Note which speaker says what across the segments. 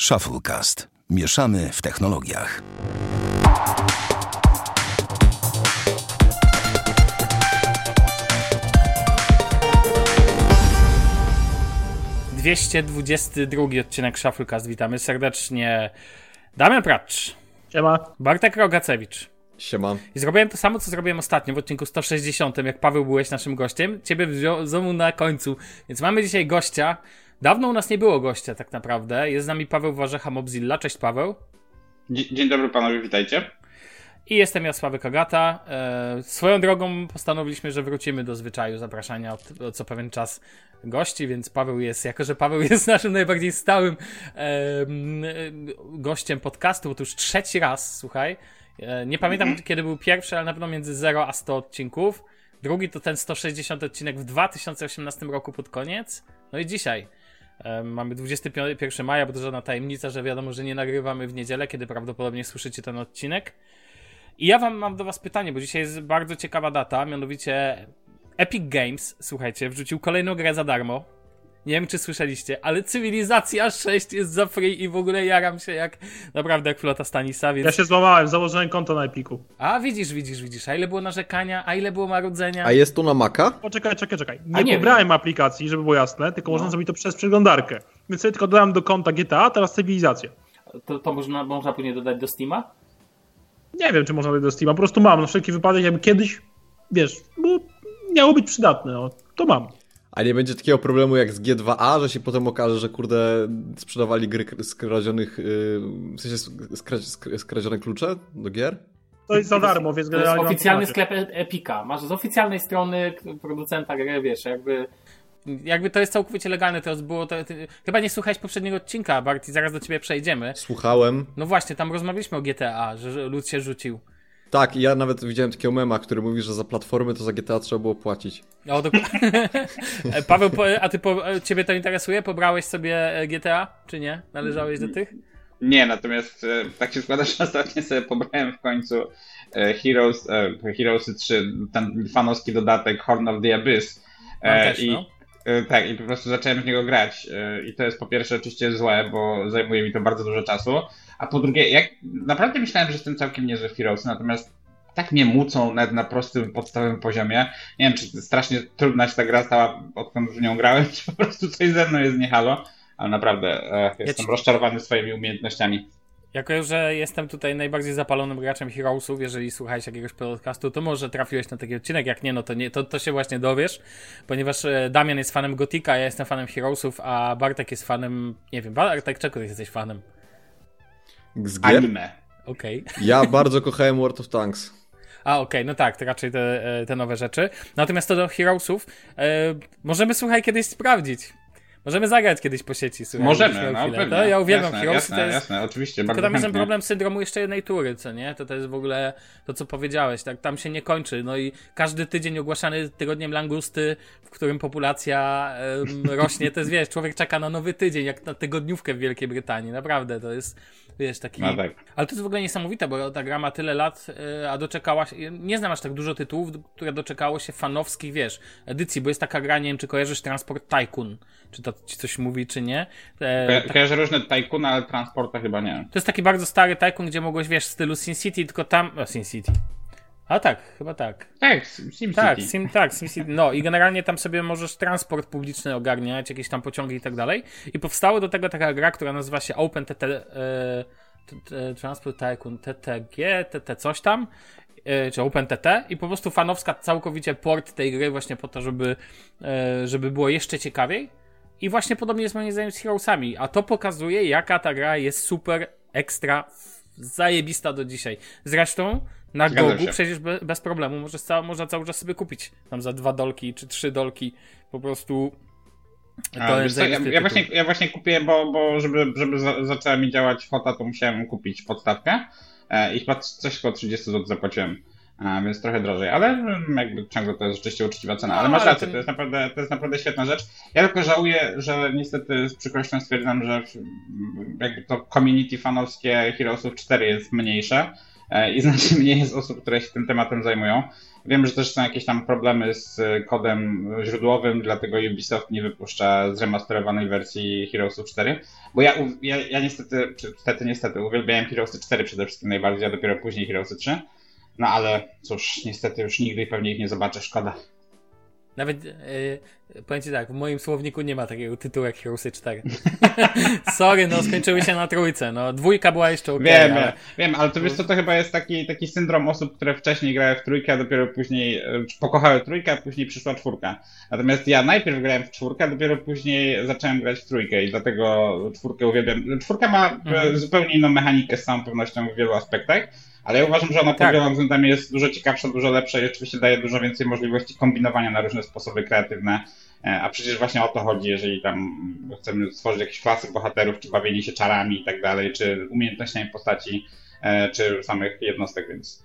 Speaker 1: Shufflecast. Mieszamy w technologiach.
Speaker 2: Dwieście dwudziesty drugi odcinek Shufflecast. Witamy serdecznie. Damian Pracz.
Speaker 3: Siema.
Speaker 2: Bartek Rogacewicz.
Speaker 4: Siema.
Speaker 2: I zrobiłem to samo, co zrobiłem ostatnio w odcinku 160, jak Paweł byłeś naszym gościem. Ciebie wziął na końcu. Więc mamy dzisiaj gościa. Dawno u nas nie było gościa tak naprawdę. Jest z nami Paweł Warzecha Mobzilla. Cześć Paweł.
Speaker 5: Dzień dobry panowie, witajcie.
Speaker 2: I jestem ja, Sławek Agata. E, swoją drogą postanowiliśmy, że wrócimy do zwyczaju zapraszania od, od co pewien czas gości, więc Paweł jest, jako że Paweł jest naszym najbardziej stałym e, gościem podcastu, bo to już trzeci raz, słuchaj. E, nie pamiętam mm -hmm. kiedy był pierwszy, ale na pewno między 0 a 100 odcinków. Drugi to ten 160 odcinek w 2018 roku pod koniec. No i dzisiaj. Mamy 21 maja, bo to żadna tajemnica, że wiadomo, że nie nagrywamy w niedzielę, kiedy prawdopodobnie słyszycie ten odcinek. I ja wam mam do was pytanie, bo dzisiaj jest bardzo ciekawa data, mianowicie Epic Games, słuchajcie, wrzucił kolejną grę za darmo. Nie wiem, czy słyszeliście, ale Cywilizacja 6 jest za free i w ogóle jaram się jak, naprawdę jak flota Stanisa, więc...
Speaker 3: Ja się złamałem, założyłem konto na Epiku.
Speaker 2: A, widzisz, widzisz, widzisz, a ile było narzekania, a ile było marudzenia?
Speaker 4: A jest to na Maca?
Speaker 3: Poczekaj, czekaj, czekaj. Nie, nie pobrałem wiem. aplikacji, żeby było jasne, tylko no. można zrobić to przez przeglądarkę. Więc sobie tylko dodałem do konta GTA, teraz Cywilizację.
Speaker 2: To, to można, można później dodać do Steama?
Speaker 3: Nie wiem, czy można dodać do Steama, po prostu mam, na wszelki wypadek, jakby kiedyś, wiesz, bo miało być przydatne, no, to mam.
Speaker 4: A nie będzie takiego problemu jak z G2A, że się potem okaże, że kurde sprzedawali gry skradzionych, yy, w sensie skradzione klucze do gier?
Speaker 3: To jest za darmo, więc
Speaker 2: To jest oficjalny sklep Epika. Masz z oficjalnej strony producenta gry, wiesz, jakby jakby to jest całkowicie legalne, to było to, ty, chyba nie słuchałeś poprzedniego odcinka, Bart, i zaraz do ciebie przejdziemy.
Speaker 4: Słuchałem.
Speaker 2: No właśnie, tam rozmawialiśmy o GTA, że, że lud się rzucił.
Speaker 4: Tak, ja nawet widziałem takiego mema, który mówi, że za platformy to za GTA trzeba było płacić.
Speaker 2: O, dokładnie. Paweł, a ty po, ciebie to interesuje? Pobrałeś sobie e, GTA, czy nie? Należałeś do tych?
Speaker 5: Nie, natomiast e, tak się składa, że ostatnio sobie pobrałem w końcu e, Heroes, Heroes 3, ten fanowski dodatek Horn of the Abyss.
Speaker 2: Też, I no.
Speaker 5: Tak, i po prostu zacząłem w niego grać. I to jest po pierwsze oczywiście złe, bo zajmuje mi to bardzo dużo czasu. A po drugie, jak naprawdę myślałem, że jestem całkiem niezły w Heroes, natomiast tak mnie mucą nawet na prostym, podstawowym poziomie. Nie wiem, czy strasznie trudna się ta gra stała, odkąd w nią grałem, czy po prostu coś ze mną jest nie halo, ale naprawdę e, jestem ja ci... rozczarowany swoimi umiejętnościami.
Speaker 2: Jako, że jestem tutaj najbardziej zapalonym graczem Heroesów, jeżeli słuchałeś jakiegoś podcastu, to może trafiłeś na taki odcinek, jak nie, no to, nie, to, to się właśnie dowiesz, ponieważ e, Damian jest fanem Gotika, ja jestem fanem Heroesów, a Bartek jest fanem, nie wiem, Bartek, czego ty jesteś fanem?
Speaker 4: Z gier?
Speaker 5: Anime.
Speaker 2: Okej. Okay.
Speaker 4: Ja bardzo kochałem World of Tanks.
Speaker 2: A, okej, okay, no tak, to raczej te, e, te nowe rzeczy. Natomiast to do Heroesów e, możemy, słuchaj, kiedyś sprawdzić. Możemy zagrać kiedyś po sieci, słuchaj.
Speaker 5: Możemy, no
Speaker 2: pewnie. To ja uwielbiam jasne.
Speaker 5: Jasne,
Speaker 2: to jest,
Speaker 5: jasne, oczywiście.
Speaker 2: Tylko tam jest ten problem syndromu jeszcze jednej tury, co nie? To to jest w ogóle to, co powiedziałeś, tak? Tam się nie kończy. No i każdy tydzień ogłaszany tygodniem langusty, w którym populacja um, rośnie, to jest, wiesz, człowiek czeka na nowy tydzień, jak na tygodniówkę w Wielkiej Brytanii. Naprawdę, to jest wiesz, taki...
Speaker 5: No tak.
Speaker 2: Ale to jest w ogóle niesamowite, bo ta gra ma tyle lat, e, a doczekała się... Nie znam aż tak dużo tytułów, które doczekało się fanowskich, wiesz, edycji, bo jest taka gra, nie wiem, czy kojarzysz Transport Tycoon, czy to ci coś mówi, czy nie.
Speaker 5: E, Ko kojarzę różne Tycoon, ale Transporta chyba nie.
Speaker 2: To jest taki bardzo stary Tycoon, gdzie mogłeś, wiesz, w stylu Sin City, tylko tam... O, Sin City. A tak, chyba tak.
Speaker 5: Tak, SimCity.
Speaker 2: Tak, sim, tak, SimCity. No i generalnie tam sobie możesz transport publiczny ogarniać, jakieś tam pociągi i tak dalej. I powstało do tego taka gra, która nazywa się OpenTT e, Transport Tycoon TTG, TT coś tam, e, czy OpenTT i po prostu fanowska całkowicie port tej gry właśnie po to, żeby, e, żeby było jeszcze ciekawiej. I właśnie podobnie jest moim zdaniem z Heroesami, a to pokazuje jaka ta gra jest super, ekstra, zajebista do dzisiaj. Zresztą na Gogu przecież be, bez problemu możesz ca można cały czas sobie kupić tam za dwa dolki czy trzy dolki po prostu
Speaker 5: A, co, ja, ja, właśnie, ja właśnie kupiłem, bo, bo żeby, żeby za, zaczęła mi działać fota, to musiałem kupić podstawkę e, i chyba coś około 30 zł zapłaciłem. A, więc trochę drożej, ale jakby ciągle to jest rzeczywiście uczciwa cena. Ale no, masz ale rację, to... to... jest naprawdę, to jest naprawdę świetna rzecz. Ja tylko żałuję, że niestety z przykrością stwierdzam, że jakby to community fanowskie Heroesów 4 jest mniejsze E, I znacznie mniej jest osób, które się tym tematem zajmują. Wiem, że też są jakieś tam problemy z kodem źródłowym, dlatego Ubisoft nie wypuszcza zremasterowanej wersji Heroesów 4. Bo ja, ja, ja niestety, czy niestety, niestety, uwielbiałem Heroesy 4 przede wszystkim najbardziej, a dopiero później Heroesy 3. No ale cóż, niestety już nigdy pewnie ich nie zobaczę, szkoda.
Speaker 2: Nawet, yy, powiem ci tak, w moim słowniku nie ma takiego tytułu jak Heroesy 4. Sorry, no skończyły się na trójce, no dwójka była jeszcze okej,
Speaker 5: Wiem,
Speaker 2: ale...
Speaker 5: wiem, ale to wiesz co, to chyba jest taki, taki syndrom osób, które wcześniej grały w trójkę, a dopiero później e, pokochały trójkę, a później przyszła czwórka. Natomiast ja najpierw grałem w czwórkę, a dopiero później zacząłem grać w trójkę i dlatego czwórkę uwielbiam. Czwórka ma e,
Speaker 2: Mhm.
Speaker 5: zupełnie inną mechanikę z całą pewnością w wielu aspektach, ale ja uważam, że ona pod
Speaker 2: Tak.
Speaker 5: wieloma względami jest dużo ciekawsza, dużo lepsza i oczywiście daje dużo więcej możliwości kombinowania na różne sposoby kreatywne. E, A przecież właśnie o to chodzi, jeżeli tam chcemy stworzyć jakieś klasy bohaterów, czy bawienie się czarami i tak dalej, czy umiejętnościami postaci, e, czy samych jednostek, więc,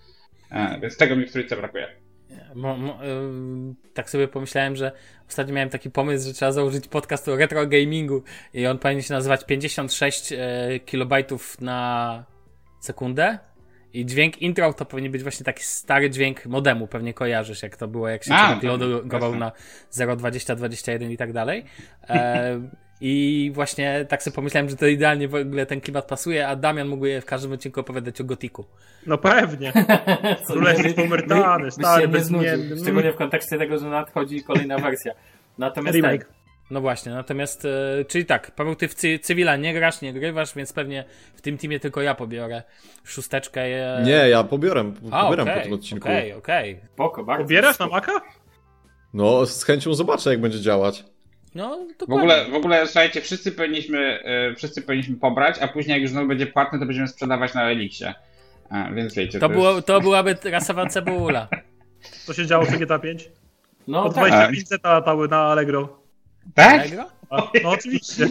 Speaker 5: e, więc tego mi w trójce brakuje.
Speaker 2: Mo, mo, tak sobie pomyślałem, że ostatnio miałem taki pomysł, że trzeba założyć podcast o retro gamingu i on powinien się nazywać 56 e, kilobajtów na sekundę i dźwięk intro to powinien być właśnie taki stary dźwięk modemu, pewnie kojarzysz jak to było, jak się
Speaker 5: jasne.
Speaker 2: na 0.20, 21 i tak dalej. E, I właśnie tak sobie pomyślałem, że to idealnie w ogóle ten klimat pasuje, a Damian mógłby w każdym odcinku opowiadać o Gotiku.
Speaker 3: No pewnie. Królestwo
Speaker 6: by-
Speaker 3: stary, bezimienny.
Speaker 6: Szczególnie w kontekście tego, że nadchodzi kolejna wersja. Natomiast
Speaker 3: Remake.
Speaker 6: tak,
Speaker 2: No właśnie, natomiast, e, czyli tak, Paweł, ty w cy, cywila nie grasz, nie grywasz, więc pewnie w tym teamie tylko ja pobiorę szósteczkę. E...
Speaker 4: Nie, ja pobieram,
Speaker 2: A,
Speaker 4: pobieram
Speaker 2: okej,
Speaker 4: po tym odcinku.
Speaker 2: Okej, okej.
Speaker 6: spoko, bardzo.
Speaker 3: Pobierasz na. Maka?
Speaker 4: No, z chęcią zobaczę, jak będzie działać.
Speaker 2: No,
Speaker 5: W
Speaker 2: dokładnie.
Speaker 5: ogóle, w ogóle słuchajcie, wszyscy powinniśmy, e, wszyscy powinniśmy pobrać, a później jak już znowu będzie płatne, to będziemy sprzedawać na Elixie. A, więc wiecie,
Speaker 2: To,
Speaker 5: to,
Speaker 2: było,
Speaker 5: jest...
Speaker 2: to byłaby rasowa cebula.
Speaker 3: Co się działo przy GTA 5?
Speaker 6: No
Speaker 3: Po
Speaker 6: tak,
Speaker 3: 25 zeta latały na Allegro.
Speaker 5: Tak?
Speaker 3: A, no oczywiście.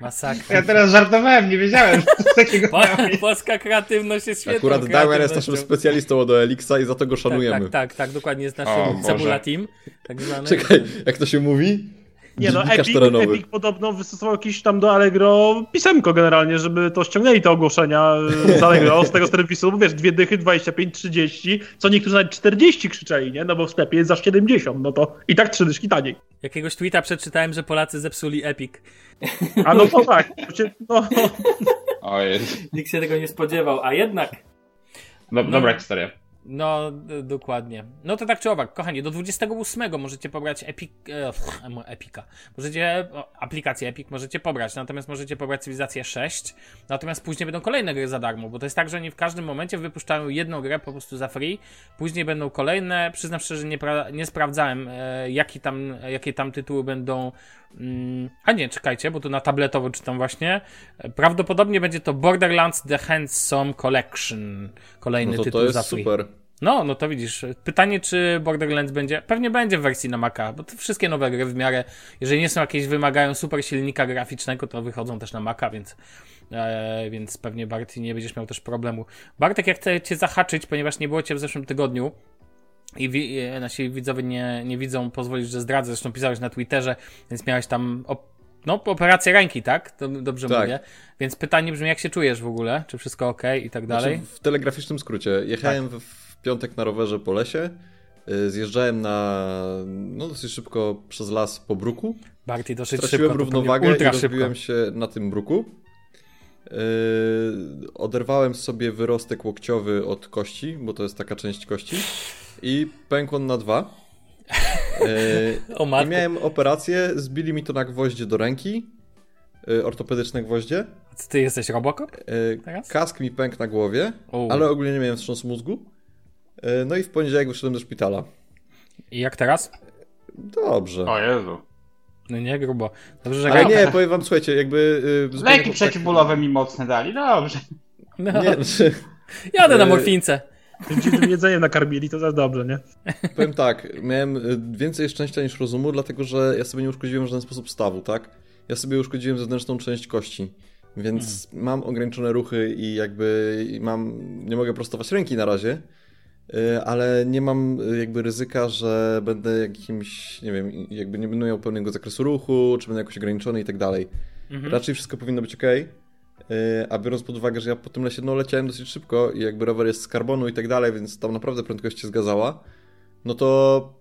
Speaker 2: Masakra.
Speaker 5: Ja teraz żartowałem, nie wiedziałem, że coś takiego
Speaker 2: Po, polska kreatywność jest świetną
Speaker 4: Akurat Damian jest naszym specjalistą od Elixa i za to go
Speaker 2: tak,
Speaker 4: szanujemy.
Speaker 2: tak, tak, tak, dokładnie jest
Speaker 5: O,
Speaker 2: naszym
Speaker 5: Boże.
Speaker 2: cebula team. Tak.
Speaker 4: Czekaj, jak to się mówi?
Speaker 3: Nie no, Epic,
Speaker 4: terenowy.
Speaker 3: Epic podobno wystosował jakieś tam do Allegro pisemko generalnie, żeby to ściągnęli te ogłoszenia y, z Allegro, z tego serwisu, bo wiesz, dwie dychy, 25, 30, co niektórzy nawet 40 krzyczeli, nie? No bo w sklepie jest za 70, no to i tak trzy dyszki taniej.
Speaker 2: Jakiegoś tweeta przeczytałem, że Polacy zepsuli Epic.
Speaker 3: A no to tak, no,
Speaker 5: Ojej.
Speaker 6: nikt się tego nie spodziewał, a jednak
Speaker 5: Do, dobra historia.
Speaker 2: No, dokładnie. No to tak czy owak, kochani, do 28 możecie pobrać Epic, e, Epika. Możecie, o, aplikację Epic możecie pobrać, natomiast możecie pobrać Cywilizację 6, natomiast później będą kolejne gry za darmo, bo to jest tak, że oni w każdym momencie wypuszczają jedną grę po prostu za free, później będą kolejne, przyznam szczerze, nie, pra- nie sprawdzałem, e, jaki tam, jakie tam tytuły będą, a nie, czekajcie, bo tu na tabletowo czytam właśnie, prawdopodobnie będzie to Borderlands The Handsome Collection, kolejny
Speaker 4: No to
Speaker 2: tytuł
Speaker 4: to
Speaker 2: za
Speaker 4: jest
Speaker 2: free.
Speaker 4: super.
Speaker 2: No, no to widzisz. Pytanie, czy Borderlands będzie. Pewnie będzie w wersji na Maca, bo to wszystkie nowe gry w miarę. Jeżeli nie są jakieś, wymagają super silnika graficznego, to wychodzą też na Maca, więc. E, więc pewnie Barty nie będziesz miał też problemu. Bartek, jak chcę cię zahaczyć, ponieważ nie było cię w zeszłym tygodniu i wi- e, nasi widzowie nie, nie widzą, pozwolisz, że zdradzę. Zresztą pisałeś na Twitterze, więc miałeś tam. Op- no, operację ręki, tak? To dobrze
Speaker 4: Tak.
Speaker 2: mówię. Więc pytanie brzmi, jak się czujesz w ogóle? Czy wszystko ok i tak dalej?
Speaker 4: Znaczy, w telegraficznym skrócie. Jechałem
Speaker 2: Tak.
Speaker 4: w, piątek na rowerze po lesie. y, Zjeżdżałem na no dosyć szybko przez las po bruku.
Speaker 2: Barty dosyć
Speaker 4: Straciłem
Speaker 2: szybko.
Speaker 4: równowagę i rozbiłem
Speaker 2: szybko.
Speaker 4: się na tym bruku. Yy, oderwałem sobie wyrostek łokciowy od kości, bo to jest taka część kości. I pękł on na dwa. Yy,
Speaker 2: O
Speaker 4: I miałem operację, zbili mi to na gwoździe do ręki. Yy, ortopedyczne gwoździe.
Speaker 2: Ty jesteś Robocop?
Speaker 4: Yy,
Speaker 2: Teraz?
Speaker 4: kask mi pękł na głowie,
Speaker 2: O.
Speaker 4: ale ogólnie nie miałem wstrząsu mózgu. Yy, no i w poniedziałek wyszedłem do szpitala.
Speaker 2: I jak teraz?
Speaker 4: Dobrze.
Speaker 5: O Jezu.
Speaker 2: No nie grubo. Dobrze, że
Speaker 4: Ale nie, powiem wam, słuchajcie, jakby... Yy,
Speaker 5: Leki przeciwbólowe mi mocne dali, dobrze.
Speaker 2: No,
Speaker 4: Nie, znaczy,
Speaker 2: jadę na
Speaker 4: e,
Speaker 2: morfince.
Speaker 3: tym dziwnym jedzeniem nakarmili, to też dobrze, nie?
Speaker 4: Powiem tak, miałem y, więcej szczęścia niż rozumu, dlatego że ja sobie nie uszkodziłem w żaden sposób stawu, tak? Ja sobie uszkodziłem zewnętrzną część kości, więc mam ograniczone ruchy i jakby mam, nie mogę prostować ręki na razie, y, ale nie mam y, jakby ryzyka, że będę jakimś, nie wiem, jakby nie będę miał pełnego zakresu ruchu, czy będę jakoś ograniczony i tak dalej.
Speaker 2: Mhm.
Speaker 4: Raczej wszystko powinno być ok. A biorąc pod uwagę, że ja po tym lesie no, leciałem dosyć szybko i jakby rower jest z karbonu i tak dalej, więc tam naprawdę prędkość się zgadzała, no to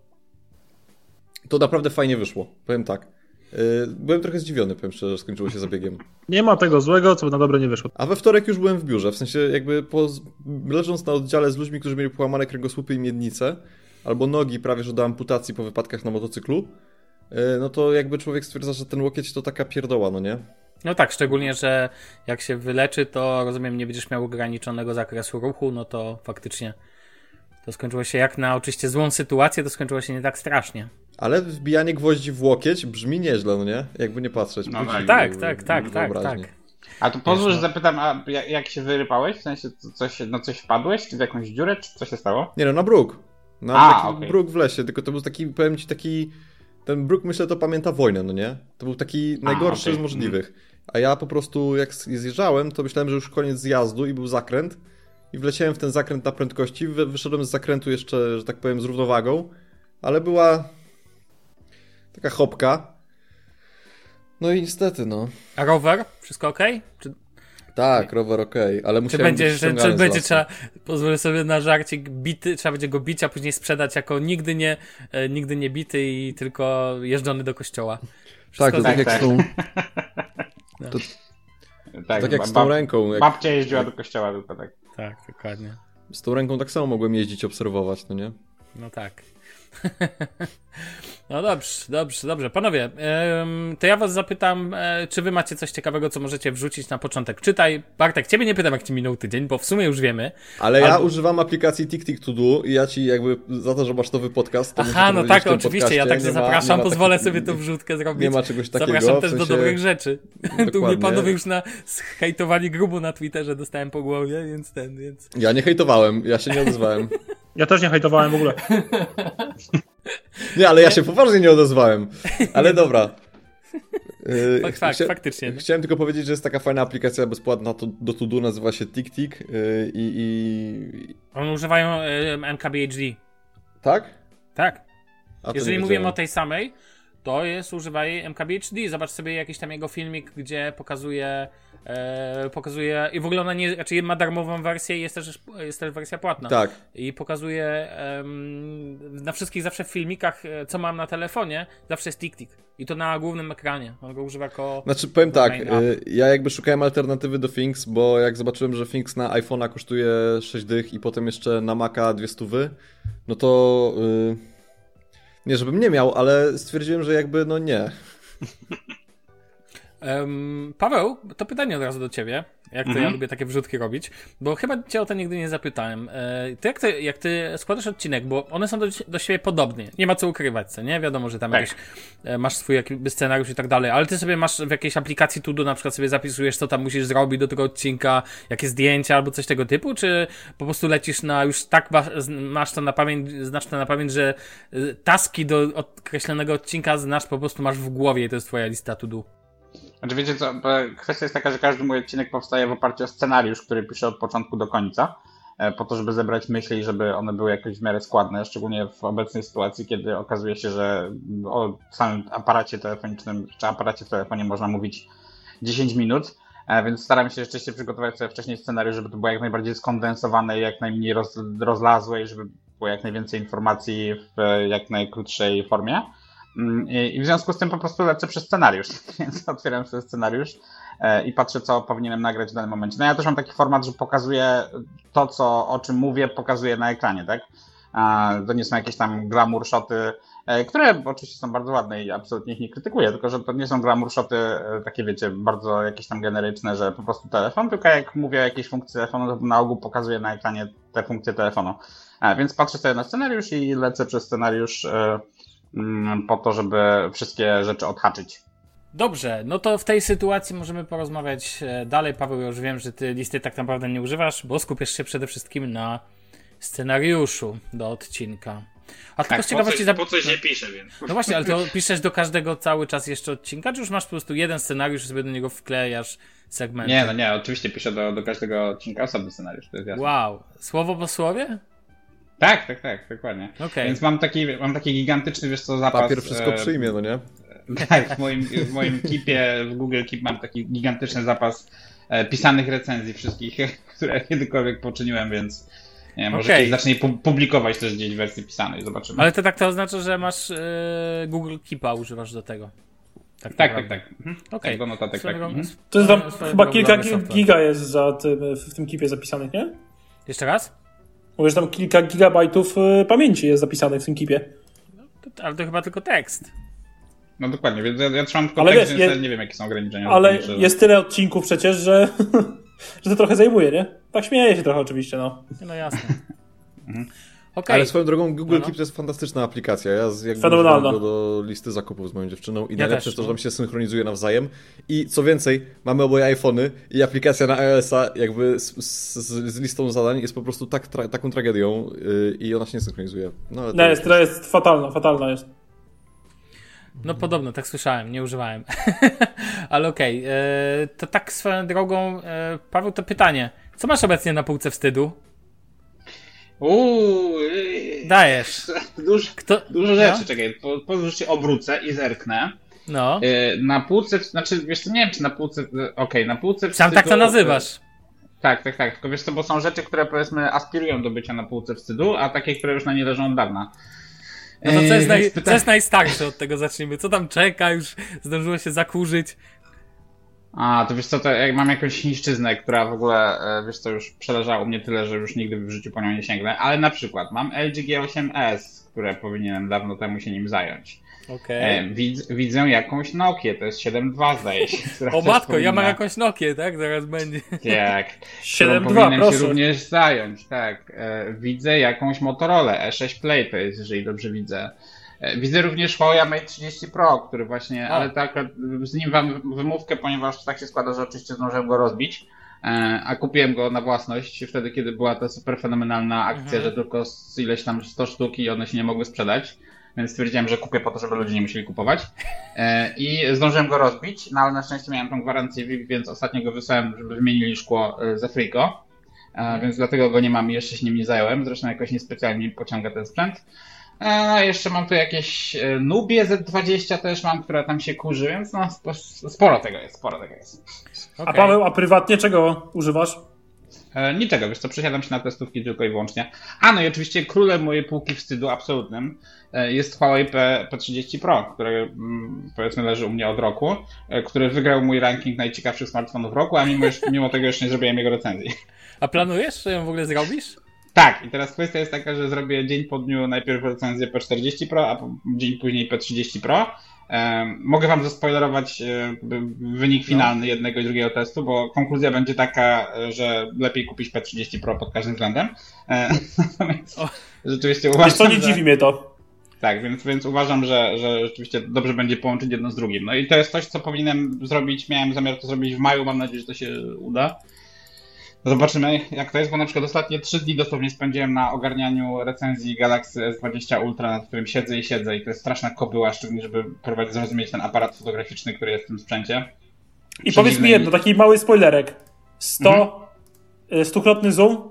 Speaker 4: to naprawdę fajnie wyszło, powiem tak. Yy, byłem trochę zdziwiony, powiem szczerze, że skończyło się zabiegiem.
Speaker 3: Nie ma tego złego, co by na dobre nie wyszło.
Speaker 4: A we wtorek już byłem w biurze, w sensie jakby po, leżąc na oddziale z ludźmi, którzy mieli połamane kręgosłupy i miednice, albo nogi prawie że do amputacji po wypadkach na motocyklu, yy, no to jakby człowiek stwierdza, że ten łokieć to taka pierdoła, no nie?
Speaker 2: No tak, szczególnie, że jak się wyleczy, to rozumiem, nie będziesz miał ograniczonego zakresu ruchu, no to faktycznie to skończyło się jak na oczywiście złą sytuację, to skończyło się nie tak strasznie.
Speaker 4: Ale wbijanie gwoździ w łokieć brzmi nieźle, no nie? Jakby nie patrzeć.
Speaker 5: No tak,
Speaker 2: Tak, tak, tak, tak, tak.
Speaker 5: A to pozwól, że
Speaker 2: no.
Speaker 5: zapytam, a jak, się wyrypałeś? W sensie co- coś, no coś wpadłeś? Czy w jakąś dziurę? Czy co się stało?
Speaker 4: Nie no, na bruk. Na
Speaker 5: A,
Speaker 4: taki
Speaker 5: okej.
Speaker 4: bruk w lesie, tylko to był taki, powiem ci, taki... Ten bruk, myślę, to pamięta wojnę, no nie? To był taki najgorszy
Speaker 5: okej.
Speaker 4: z możliwych. A ja po prostu, jak zjeżdżałem, to myślałem, że już koniec zjazdu i był zakręt. I wleciałem w ten zakręt na prędkości. Wy- Wyszedłem z zakrętu jeszcze, że tak powiem, z równowagą. Ale była taka hopka. No i niestety, no.
Speaker 2: A rower? Wszystko ok? Czy,
Speaker 4: Tak, rower okej, ale
Speaker 2: czy
Speaker 4: musiałem
Speaker 2: będzie,
Speaker 4: być
Speaker 2: że,
Speaker 4: ściągany
Speaker 2: czy
Speaker 4: z
Speaker 2: będzie trzeba, pozwolę sobie na żarcik, bity, trzeba będzie go bić, a później sprzedać jako nigdy nie, e, nigdy nie bity i tylko jeżdżony do kościoła.
Speaker 4: Tak, to
Speaker 2: Wszystko
Speaker 4: tak, jak
Speaker 5: tak.
Speaker 4: z tą,
Speaker 5: Tak,
Speaker 4: tak jak z tą ręką. Jak
Speaker 5: Babcia jeździła do kościoła tylko tak.
Speaker 2: Tak, dokładnie.
Speaker 4: Z tą ręką tak samo mogłem jeździć, obserwować, no nie?
Speaker 2: No tak. No dobrze, dobrze, dobrze. Panowie, to ja was zapytam, e, czy wy macie coś ciekawego, co możecie wrzucić na początek. Czytaj, Bartek, ciebie nie pytam, jak ci minął tydzień, bo w sumie już wiemy.
Speaker 4: Ale ja
Speaker 2: Albo-
Speaker 4: używam aplikacji TikTok To Do i ja ci jakby za to, że masz nowy podcast,
Speaker 2: Aha, no tak,
Speaker 4: w
Speaker 2: oczywiście, ja także zapraszam,
Speaker 4: ma
Speaker 2: pozwolę
Speaker 4: takich-
Speaker 2: sobie tą wrzutkę zrobić.
Speaker 4: Nie ma czegoś takiego.
Speaker 2: Zapraszam
Speaker 4: w
Speaker 2: też do
Speaker 4: sensie-
Speaker 2: dobrych rzeczy. Tu mnie
Speaker 4: Dokładnie.
Speaker 2: panowie już na hejtowali grubo na Twitterze, dostałem po głowie, więc ten, więc...
Speaker 4: Ja nie hejtowałem, ja się nie odezwałem.
Speaker 3: Ja też nie hejtowałem w ogóle.
Speaker 4: Nie, ale ja się poważnie nie odezwałem. Ale dobra. Yy,
Speaker 2: Fakt, fakt,
Speaker 4: chcia-
Speaker 2: faktycznie.
Speaker 4: Chciałem tylko powiedzieć, że jest taka fajna aplikacja bezpłatna to, do To Do, nazywa się TikTik yy, i, i...
Speaker 2: Oni używają e, MKBHD.
Speaker 4: Tak?
Speaker 2: Tak.
Speaker 4: A
Speaker 2: Jeżeli mówimy o tej samej, to jest używaj MKBHD. Zobacz sobie jakiś tam jego filmik, gdzie pokazuje, e, pokazuje i w ogóle ona nie, znaczy ma darmową wersję i jest też, jest też wersja płatna.
Speaker 4: Tak.
Speaker 2: I pokazuje em, na wszystkich zawsze w filmikach, e, co mam na telefonie, zawsze jest TikTok. I to na głównym ekranie. On go używa jako...
Speaker 4: Znaczy, powiem tak, y, ja jakby szukałem alternatywy do Things, bo jak zobaczyłem, że Things na iPhone'a kosztuje 6 dych i potem jeszcze na Maca 200 stówy, no to y, nie żebym nie miał, ale stwierdziłem, że jakby no nie.
Speaker 2: Em, Paweł, to pytanie od razu do ciebie. Jak to ja
Speaker 5: Mhm.
Speaker 2: lubię takie wrzutki robić, bo chyba cię o to nigdy nie zapytałem. E, Ty jak, ty jak ty składasz odcinek, bo one są do, do siebie podobne, nie ma co ukrywać, co nie? Wiadomo, że tam
Speaker 5: Tak.
Speaker 2: jakieś, e, masz swój jakby scenariusz i tak dalej, ale ty sobie masz w jakiejś aplikacji Tudo na przykład sobie zapisujesz, co tam musisz zrobić do tego odcinka, jakie zdjęcia albo coś tego typu, czy po prostu lecisz na już tak ma- z- masz to na pamięć, znasz to na pamięć, że e, taski do określonego odcinka znasz po prostu masz w głowie i to jest twoja lista To-Do.
Speaker 5: Znaczy wiecie co, kwestia jest taka, że każdy mój odcinek powstaje w oparciu o scenariusz, który piszę od początku do końca, e, po to, żeby zebrać myśli żeby one były jakoś w miarę składne, szczególnie w obecnej sytuacji, kiedy okazuje się, że o samym aparacie telefonicznym, czy aparacie w telefonie można mówić 10 minut, e, więc staram się rzeczywiście przygotować sobie wcześniej scenariusz, żeby to było jak najbardziej skondensowane jak najmniej roz, rozlazłe i żeby było jak najwięcej informacji w e, jak najkrótszej formie. Mm, I w związku z tym po prostu lecę przez scenariusz, więc otwieram sobie scenariusz e, i patrzę, co powinienem nagrać w danym momencie. No ja też mam taki format, że pokazuję to, co, o czym mówię, pokazuję na ekranie, tak? To nie są jakieś tam glamour shoty, e, które oczywiście są bardzo ładne i absolutnie ich nie krytykuję, tylko że to nie są glamour shoty e, takie, wiecie, bardzo jakieś tam generyczne, że po prostu telefon, tylko jak mówię o jakiejś funkcji telefonu, to na ogół pokazuję na ekranie te funkcje telefonu. Więc patrzę sobie na scenariusz i lecę przez scenariusz po to, żeby wszystkie rzeczy odhaczyć.
Speaker 2: Dobrze, no to w tej sytuacji możemy porozmawiać e, dalej. Paweł, ja już wiem, że ty listy tak naprawdę nie używasz, bo skupiasz się przede wszystkim na scenariuszu do odcinka. A tylko z ciekawości
Speaker 5: Tak, po co się pisze, więc.
Speaker 2: No właśnie, ale to piszesz do każdego cały czas jeszcze odcinka, czy już masz po prostu jeden scenariusz i sobie do niego wklejasz segmenty?
Speaker 5: Nie, no nie, oczywiście piszę do, do każdego odcinka osobny scenariusz, to jest jasne.
Speaker 2: Wow, słowo po słowie?
Speaker 5: Tak, tak, tak, dokładnie.
Speaker 2: Okej.
Speaker 5: Więc mam taki, mam taki gigantyczny, wiesz co, zapas.
Speaker 4: Papier wszystko
Speaker 5: e,
Speaker 4: przyjmie, no nie?
Speaker 5: Tak, w moim, w moim Keepie, w Google Keep mam taki gigantyczny zapas e, pisanych recenzji wszystkich, które kiedykolwiek poczyniłem, więc nie, może
Speaker 2: Okej.
Speaker 5: kiedyś zacznij pu- publikować też gdzieś wersję pisanej, zobaczymy.
Speaker 2: Ale to tak to oznacza, że masz e, Google Keepa, używasz do tego. Tak,
Speaker 5: Tak, tak, tak. Mhm.
Speaker 2: Okej.
Speaker 5: Tak, do notatek, tak. Mhm.
Speaker 7: To jest tam chyba kilka giga jest za tym, w tym kipie zapisanych, nie?
Speaker 2: Jeszcze raz?
Speaker 7: Mówię, że tam kilka gigabajtów y, pamięci jest zapisanych w tym kipie.
Speaker 2: To, ale to chyba tylko tekst.
Speaker 5: No dokładnie, więc ja, ja trzymam tylko
Speaker 7: Ale
Speaker 5: tekst,
Speaker 7: wiesz,
Speaker 5: więc
Speaker 7: je-
Speaker 5: nie wiem jakie są ograniczenia.
Speaker 7: Ale
Speaker 5: zasadnicze.
Speaker 7: jest tyle odcinków przecież, że, że to trochę zajmuje, nie? Tak śmieję się trochę oczywiście, no.
Speaker 2: No jasne.
Speaker 5: Mhm.
Speaker 2: Okej.
Speaker 4: Ale swoją drogą Google
Speaker 2: No, no.
Speaker 4: Keep to jest fantastyczna aplikacja. Ja z- jakby go do listy zakupów z moją dziewczyną i
Speaker 2: Ja
Speaker 4: najlepsze
Speaker 2: też,
Speaker 4: to, że
Speaker 2: no.
Speaker 4: tam się synchronizuje nawzajem. I co więcej, mamy oboje iPhony i aplikacja na iOS-a jakby z, z, z listą zadań jest po prostu tak, tra taką tragedią yy, i ona się nie synchronizuje. No, ale
Speaker 7: Nie, jest, to jest fatalna, fatalna jest.
Speaker 2: No podobno, tak słyszałem, nie używałem. Ale okej, e, to tak swoją drogą, e, Paweł, to pytanie. Co masz obecnie na półce wstydu?
Speaker 5: Uuu,
Speaker 2: Dajesz.
Speaker 5: Dużo,
Speaker 2: Kto?
Speaker 5: dużo rzeczy,
Speaker 2: No?
Speaker 5: czekaj, po, że się obrócę i zerknę.
Speaker 2: No.
Speaker 5: Yy, Na półce, znaczy wiesz co, nie wiem czy na półce, yy, okej, na półce
Speaker 2: Sam tak to
Speaker 5: wstydu-
Speaker 2: nazywasz.
Speaker 5: Tak, tak, tak, tylko wiesz co, bo są rzeczy, które powiedzmy aspirują do bycia na półce wstydu, a takie, które już na nie leżą od dawna.
Speaker 2: No to co jest, naj, co jest najstarsze od tego zacznijmy? Co tam czeka? Już zdążyło się zakurzyć.
Speaker 5: A, to wiesz co, to jak mam jakąś niszczyznę, która w ogóle, e, wiesz co, już przeleżała u mnie tyle, że już nigdy w życiu po nią nie sięgnę, ale na przykład mam LG G8S, które powinienem dawno temu się nim zająć.
Speaker 2: Okej.
Speaker 5: E, widz, widzę jakąś Nokię, to jest 7.2 zdaje się.
Speaker 2: O matko, ja mam
Speaker 5: powinna-
Speaker 2: jakąś Nokię, tak? Zaraz będzie.
Speaker 5: Tak. którą
Speaker 7: 7.2,
Speaker 5: powinienem
Speaker 7: proszę.
Speaker 5: się również zająć, tak. E, widzę jakąś Motorola E6 Play, to jest, jeżeli dobrze widzę. E, widzę również Huawei Mate 30 Pro, który właśnie,
Speaker 2: O.
Speaker 5: ale tak, z nim mam wymówkę, ponieważ tak się składa, że oczywiście zdążyłem go rozbić. E, A kupiłem go na własność wtedy, kiedy była ta super fenomenalna akcja,
Speaker 2: Mhm.
Speaker 5: że tylko z ileś tam 100 sztuk i one się nie mogły sprzedać. Więc stwierdziłem, że kupię po to, żeby ludzie nie musieli kupować. E, I zdążyłem go rozbić, no ale na szczęście miałem tą gwarancję VIP, więc ostatnio go wysłałem, żeby wymienili szkło ze Frico. Więc dlatego go nie mam i jeszcze się nim nie zająłem. Zresztą jakoś niespecjalnie pociąga ten sprzęt. No jeszcze mam tu jakieś e, Nubie Z20 też mam, która tam się kurzy, więc no spo- sporo tego jest, sporo tego jest.
Speaker 7: A
Speaker 2: Okej.
Speaker 7: Paweł, a prywatnie czego używasz?
Speaker 5: E, Niczego, wiesz co, przesiadam się na testówki tylko i wyłącznie. A no i oczywiście królem mojej półki wstydu absolutnym e, jest Huawei P, P30 Pro, który mm, powiedzmy leży u mnie od roku, który wygrał mój ranking najciekawszych smartfonów roku, a mimo, mimo tego jeszcze nie zrobiłem jego recenzji.
Speaker 2: A planujesz, że ją w ogóle zrobisz?
Speaker 5: Tak, i teraz kwestia jest taka, że zrobię dzień po dniu najpierw recenzję P40 Pro, a dzień później P30 Pro. Mogę wam zaspoilerować e, wynik finalny jednego i drugiego testu, bo konkluzja będzie taka, że lepiej kupić P30 Pro pod każdym względem. E, Natomiast
Speaker 2: O.
Speaker 5: rzeczywiście
Speaker 7: Wiesz
Speaker 5: uważam,
Speaker 7: co, nie
Speaker 5: że...
Speaker 7: dziwi mnie to.
Speaker 5: Tak, więc, więc uważam, że, że rzeczywiście dobrze będzie połączyć jedno z drugim. No i to jest coś, co powinienem zrobić. Miałem zamiar to zrobić w maju, mam nadzieję, że to się uda. Zobaczymy, jak to jest, bo na przykład ostatnie trzy dni dosłownie spędziłem na ogarnianiu recenzji Galaxy S20 Ultra, nad którym siedzę i siedzę i to jest straszna kobyła, szczególnie żeby próbować zrozumieć ten aparat fotograficzny, który jest w tym sprzęcie.
Speaker 7: I powiedz mi jedno, taki mały spoilerek. 100, y, stukrotny zoom,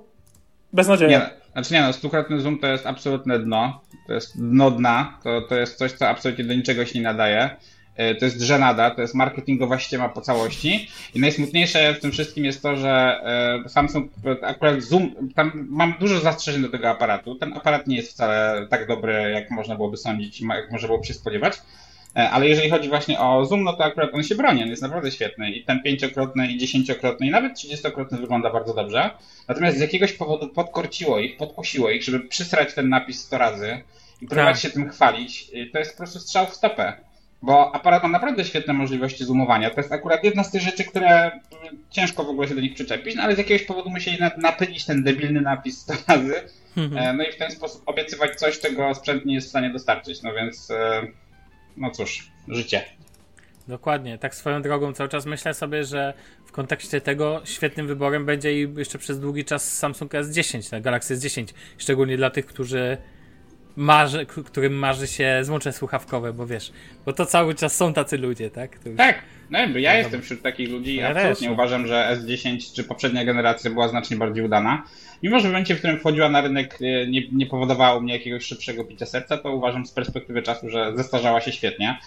Speaker 7: bez
Speaker 5: Nie,
Speaker 7: nadziei.
Speaker 5: no, znaczy nie no, stukrotny zoom to jest absolutne dno. To jest dno dna. To, to jest coś, co absolutnie do niczego się nie nadaje. E, To jest żenada, to jest marketingowa ściema po całości. I najsmutniejsze w tym wszystkim jest to, że e, Samsung akurat zoom, tam mam dużo zastrzeżeń do tego aparatu. Ten aparat nie jest wcale tak dobry, jak można byłoby sądzić, jak można byłoby się spodziewać. E, Ale jeżeli chodzi właśnie o zoom, no to akurat on się broni, on jest naprawdę świetny. I ten pięciokrotny, i dziesięciokrotny, i nawet trzydziestokrotny wygląda bardzo dobrze. Natomiast z jakiegoś powodu podkorciło ich, podkusiło ich, żeby przysrać ten napis 100 razy i próbować
Speaker 2: Tak.
Speaker 5: się tym chwalić. To jest po prostu strzał w stopę. Bo aparat ma naprawdę świetne możliwości zoomowania. To jest akurat jedna z tych rzeczy, które y, ciężko w ogóle się do nich przyczepić, no ale z jakiegoś powodu musieli na- napylić ten debilny napis 100 razy. E, No i w ten sposób obiecywać coś, czego sprzęt nie jest w stanie dostarczyć. No więc, e, no cóż, życie.
Speaker 2: Dokładnie, tak swoją drogą cały czas myślę sobie, że w kontekście tego świetnym wyborem będzie i jeszcze przez długi czas Samsung S10, tak, Galaxy S10, szczególnie dla tych, którzy marzy, którym marzy się złącze słuchawkowe, bo wiesz, bo to cały czas są tacy ludzie, tak? Już...
Speaker 5: Tak, no ja jestem wśród takich ludzi.
Speaker 2: Ja
Speaker 5: absolutnie
Speaker 2: też, no.
Speaker 5: uważam, że S10 czy poprzednia generacja była znacznie bardziej udana. Mimo, że w momencie, w którym wchodziła na rynek, e, nie, nie powodowała u mnie jakiegoś szybszego picia serca, to uważam z perspektywy czasu, że zestarzała się świetnie.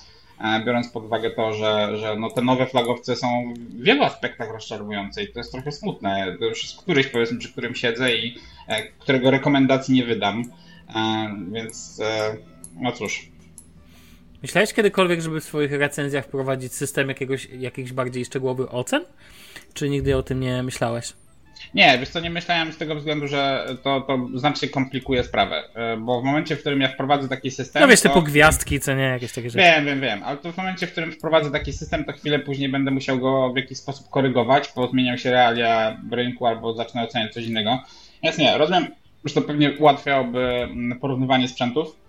Speaker 5: e, biorąc pod uwagę to, że, że no te nowe flagowce są w wielu aspektach rozczarowujące i to jest trochę smutne. To już jest któryś, powiedzmy, przy którym siedzę i e, którego rekomendacji nie wydam, więc e, no cóż.
Speaker 2: Myślałeś kiedykolwiek, żeby w swoich recenzjach wprowadzić system jakiegoś, jakichś bardziej szczegółowych ocen? Czy nigdy o tym nie myślałeś?
Speaker 5: Nie, wiesz co, nie myślałem z tego względu, że to, to znacznie komplikuje sprawę, e, bo w momencie, w którym ja wprowadzę taki system...
Speaker 2: No wiesz,
Speaker 5: to...
Speaker 2: typu gwiazdki, co nie, jakieś takie rzeczy.
Speaker 5: Wiem, wiem, wiem, ale to w momencie, w którym wprowadzę taki system, to chwilę później będę musiał go w jakiś sposób korygować, bo zmienią się realia rynku albo zacznę oceniać coś innego. Jasnie, rozumiem, że to pewnie ułatwiałoby mm, porównywanie sprzętów,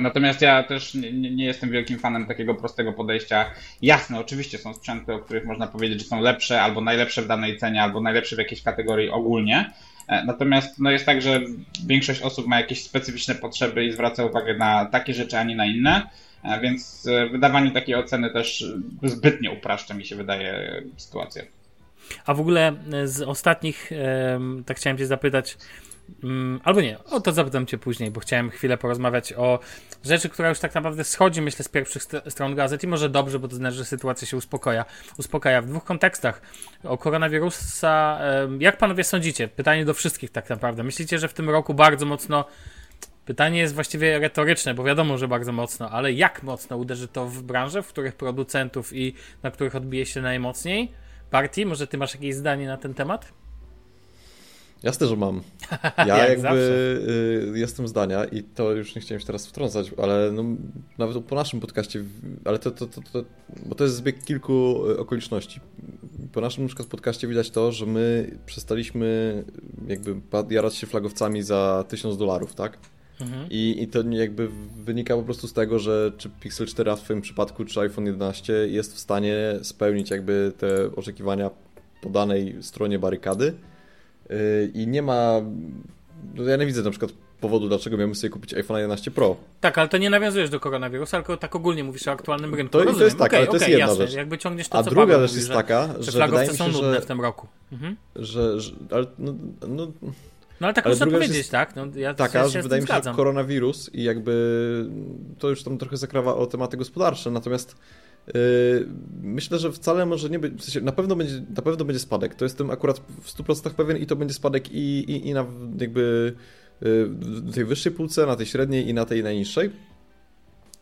Speaker 5: Natomiast ja też nie, nie, jestem wielkim fanem takiego prostego podejścia. Jasne, oczywiście są sprzęty, o których można powiedzieć, że są lepsze, albo najlepsze w danej cenie, albo najlepsze w jakiejś kategorii ogólnie. E, natomiast no jest tak, że większość osób ma jakieś specyficzne potrzeby i zwraca uwagę na takie rzeczy, a nie na inne. E, więc e, wydawanie takiej oceny też zbytnio upraszcza mi się wydaje sytuację.
Speaker 2: A w ogóle z ostatnich, tak chciałem Cię zapytać, albo nie, o to zapytam Cię później, bo chciałem chwilę porozmawiać o rzeczy, która już tak naprawdę schodzi, myślę, z pierwszych st stron gazet i może dobrze, bo to znaczy, że sytuacja się uspokaja. Uspokaja w dwóch kontekstach. O koronawirusa, jak panowie sądzicie? Pytanie do wszystkich tak naprawdę. Myślicie, że w tym roku bardzo mocno Pytanie jest właściwie retoryczne, bo wiadomo, że bardzo mocno, ale jak mocno uderzy to w branżę, w których producentów i na których odbije się najmocniej? Partii, może ty masz jakieś zdanie na ten temat?
Speaker 4: Jasne, że mam. Ja Jak jakby y, jestem zdania i to już nie chciałem się teraz wtrącać, ale no, nawet po naszym podcaście, ale to, to, to, to, bo to jest zbieg kilku y, okoliczności. Po naszym na przykład podcaście widać to, że my przestaliśmy jakby jarać się flagowcami za 1000 dolarów, tak? Mhm. I, I to jakby wynika po prostu z tego, że czy Pixel 4 a w Twoim przypadku, czy iPhone 11 jest w stanie spełnić jakby te oczekiwania po danej stronie barykady i nie ma. No ja nie widzę na przykład powodu, dlaczego miałbym sobie kupić iPhone 11 Pro.
Speaker 2: Tak, ale to nie nawiązujesz do koronawirusa, tylko tak ogólnie mówisz o aktualnym rynku.
Speaker 4: To, to jest tak, okay, ale to jest jedna
Speaker 2: jasne.
Speaker 4: rzecz.
Speaker 2: Jakby ciągniesz to,
Speaker 4: A
Speaker 2: co
Speaker 4: druga rzecz jest taka,
Speaker 2: że,
Speaker 4: że wydaje mi
Speaker 2: są
Speaker 4: się,
Speaker 2: nudne
Speaker 4: że,
Speaker 2: w tym roku. Mhm.
Speaker 4: Że, że, ale, no, no,
Speaker 2: no ale tak ale można powiedzieć, jest tak? No, ja
Speaker 4: taka, że wydaje mi się,
Speaker 2: że
Speaker 4: koronawirus i jakby to już tam trochę zakrawa o tematy gospodarcze, natomiast myślę, że wcale może nie być, w sensie na pewno będzie, na pewno będzie spadek, to jestem akurat w 100% pewien i to będzie spadek i, i, i na jakby w tej wyższej półce, na tej średniej i na tej najniższej.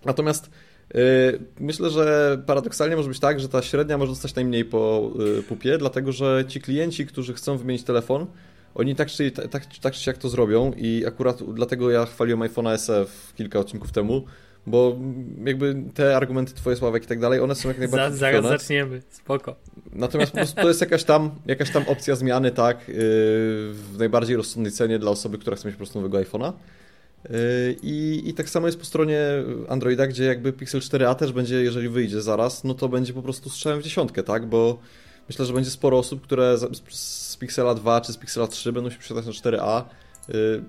Speaker 4: Natomiast yy, myślę, że paradoksalnie może być tak, że ta średnia może dostać najmniej po yy, pupie, dlatego że ci klienci, którzy chcą wymienić telefon, oni tak czy, tak, tak czy siak to zrobią i akurat dlatego ja chwaliłem iPhone'a SE kilka odcinków temu, bo jakby te argumenty twoje Sławek i tak dalej, one są jak najbardziej
Speaker 2: Za, Zaraz zaczniemy, spoko.
Speaker 4: Natomiast po prostu to jest jakaś tam, jakaś tam opcja zmiany, tak, yy, w najbardziej rozsądnej cenie dla osoby, która chce mieć po prostu nowego iPhone'a. Yy, I, I tak samo jest po stronie Androida, gdzie jakby Pixel 4a też będzie, jeżeli wyjdzie zaraz, no to będzie po prostu strzałem w dziesiątkę, tak, bo myślę, że będzie sporo osób, które z Pixela 2 czy z Pixela 3 będą się przesiadać na 4a, yy,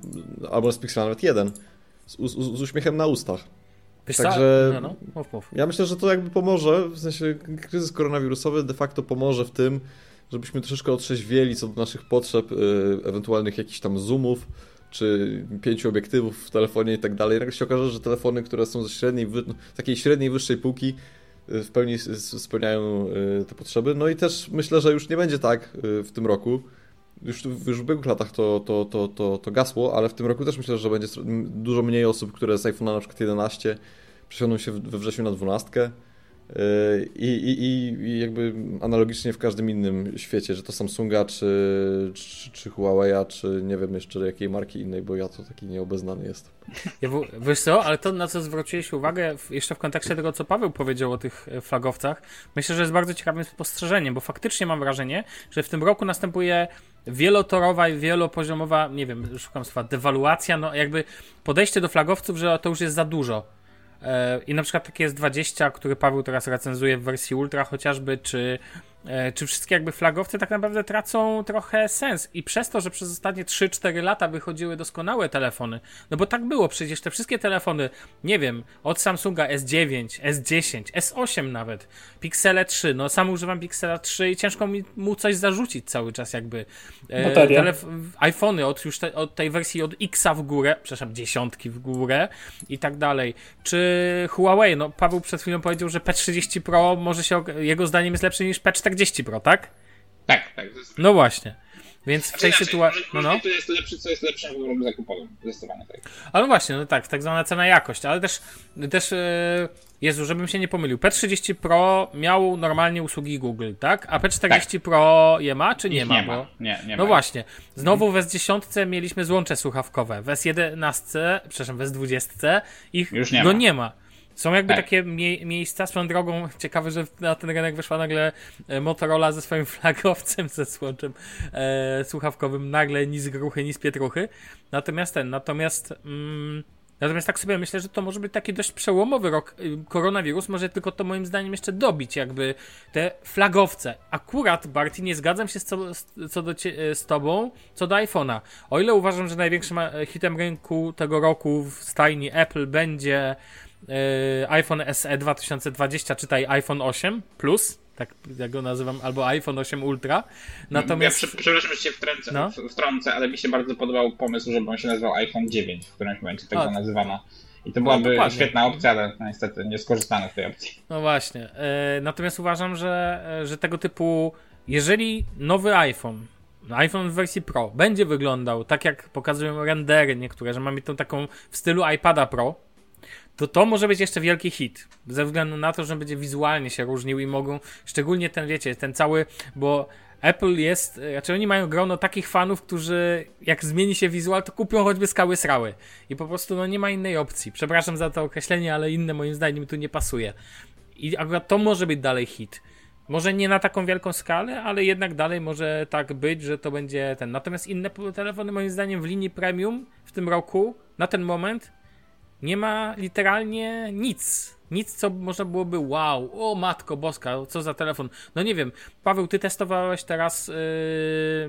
Speaker 4: albo z Pixela nawet 1, z, z, z uśmiechem na ustach.
Speaker 2: Wiesz
Speaker 4: Także
Speaker 2: no, no. Mów, mów.
Speaker 4: ja myślę, że to jakby pomoże, w sensie kryzys koronawirusowy de facto pomoże w tym, żebyśmy troszeczkę otrzeźwieli co do naszych potrzeb, yy, ewentualnych jakichś tam zoomów, czy pięciu obiektywów w telefonie i tak dalej. Nagle się okaże, że telefony, które są ze średniej, takiej średniej, wyższej półki, y, w pełni spełniają y, te potrzeby. No i też myślę, że już nie będzie tak y, w tym roku. Już, w ubiegłych latach to, to, to, to, to gasło, ale w tym roku też myślę, że będzie dużo mniej osób, które z iPhone'a na przykład 11 przesiądą się we wrześniu na 12 i, i, I jakby analogicznie w każdym innym świecie, że to Samsunga, czy, czy, czy Huawei'a, czy nie wiem jeszcze jakiej marki innej, bo ja to taki nieobeznany jestem.
Speaker 2: Ja, wiesz co, ale to na co zwróciłeś uwagę jeszcze w kontekście tego, co Paweł powiedział o tych e, flagowcach, myślę, że jest bardzo ciekawym spostrzeżeniem, bo faktycznie mam wrażenie, że w tym roku następuje wielotorowa i wielopoziomowa, nie wiem, szukam słowa, dewaluacja, no jakby podejście do flagowców, że to już jest za dużo I na przykład takie jest 20, który Paweł teraz recenzuje w wersji Ultra chociażby, czy e, czy wszystkie jakby flagowce tak naprawdę tracą trochę sens. I przez to, że przez ostatnie 3-4 lata wychodziły doskonałe telefony, no bo tak było, przecież te wszystkie telefony, nie wiem, od Samsunga S9, S10, S8 nawet, Pixele 3, no sam używam Pixela 3 i ciężko mi mu coś zarzucić cały czas jakby. E,
Speaker 7: Bateria.
Speaker 2: telef- iPhony od już te, od tej wersji od Xa w górę, przepraszam, dziesiątki w górę i tak dalej. Czy Huawei, no Paweł przed chwilą powiedział, że P30 Pro może się, jego zdaniem jest lepszy niż P40 Pro, tak?
Speaker 5: Tak, tak.
Speaker 2: No właśnie. Więc w tej
Speaker 5: Znaczy,
Speaker 2: sytuacji. No, no.
Speaker 5: to jest lepszy, co jest lepszym wyborem zakupowym. Zdecydowanie tak.
Speaker 2: Ale no właśnie, no tak, tak zwana cena jakość, ale też, też e, Jezu, żebym się nie pomylił, P30 Pro miał normalnie usługi Google, tak? A P40 Pro je ma, czy nie
Speaker 5: Ich
Speaker 2: ma?
Speaker 5: nie
Speaker 2: Bo...
Speaker 5: ma. Nie, nie
Speaker 2: No
Speaker 5: ma.
Speaker 2: właśnie. Znowu w S10 mieliśmy złącze słuchawkowe. W S11, przepraszam, w S20 ich
Speaker 5: Już nie
Speaker 2: no
Speaker 5: ma.
Speaker 2: nie ma. Są jakby
Speaker 5: Tak.
Speaker 2: takie mie miejsca, swoją drogą, ciekawe, że na ten rynek wyszła nagle e, Motorola ze swoim flagowcem, ze złączem e, słuchawkowym, nagle ni z gruchy, ni z pietruchy. Natomiast ten, natomiast... Mm, Natomiast tak sobie myślę, że to może być taki dość przełomowy rok. Y, Koronawirus może tylko to moim zdaniem jeszcze dobić, jakby te flagowce. Akurat, Barty, nie zgadzam się z co, co do cie, z tobą, co do iPhone'a. O ile uważam, że największym e, hitem rynku tego roku w stajni Apple będzie e, iPhone SE 2020, czytaj iPhone 8 Plus, tak jak go nazywam, albo iPhone 8 Ultra. Natomiast...
Speaker 5: Ja prze, przepraszam, że się wtrącę,
Speaker 2: No.
Speaker 5: w- wtrącę, ale mi się bardzo podobał pomysł, żeby on się nazywał iPhone 9, w którymś momencie tak go nazywano. I to byłaby
Speaker 2: dokładnie.
Speaker 5: świetna opcja, ale niestety nie skorzystano z tej opcji.
Speaker 2: No właśnie. E, natomiast uważam, że, e, że tego typu, jeżeli nowy iPhone, iPhone w wersji Pro, będzie wyglądał tak jak pokazują rendery niektóre, że mamy tą taką w stylu iPada Pro, to to może być jeszcze wielki hit. Ze względu na to, że będzie wizualnie się różnił i mogą, szczególnie ten, wiecie, ten cały, bo Apple jest, e, znaczy oni mają grono takich fanów, którzy jak zmieni się wizual, to kupią choćby skały srały. I po prostu no nie ma innej opcji. Przepraszam za to określenie, ale inne moim zdaniem tu nie pasuje. I akurat to może być dalej hit. Może nie na taką wielką skalę, ale jednak dalej może tak być, że to będzie ten. Natomiast inne telefony, moim zdaniem, w linii premium w tym roku, na ten moment, nie ma literalnie nic. Nic, co można byłoby, wow, o matko boska, co za telefon. No nie wiem, Paweł, ty testowałeś teraz yy,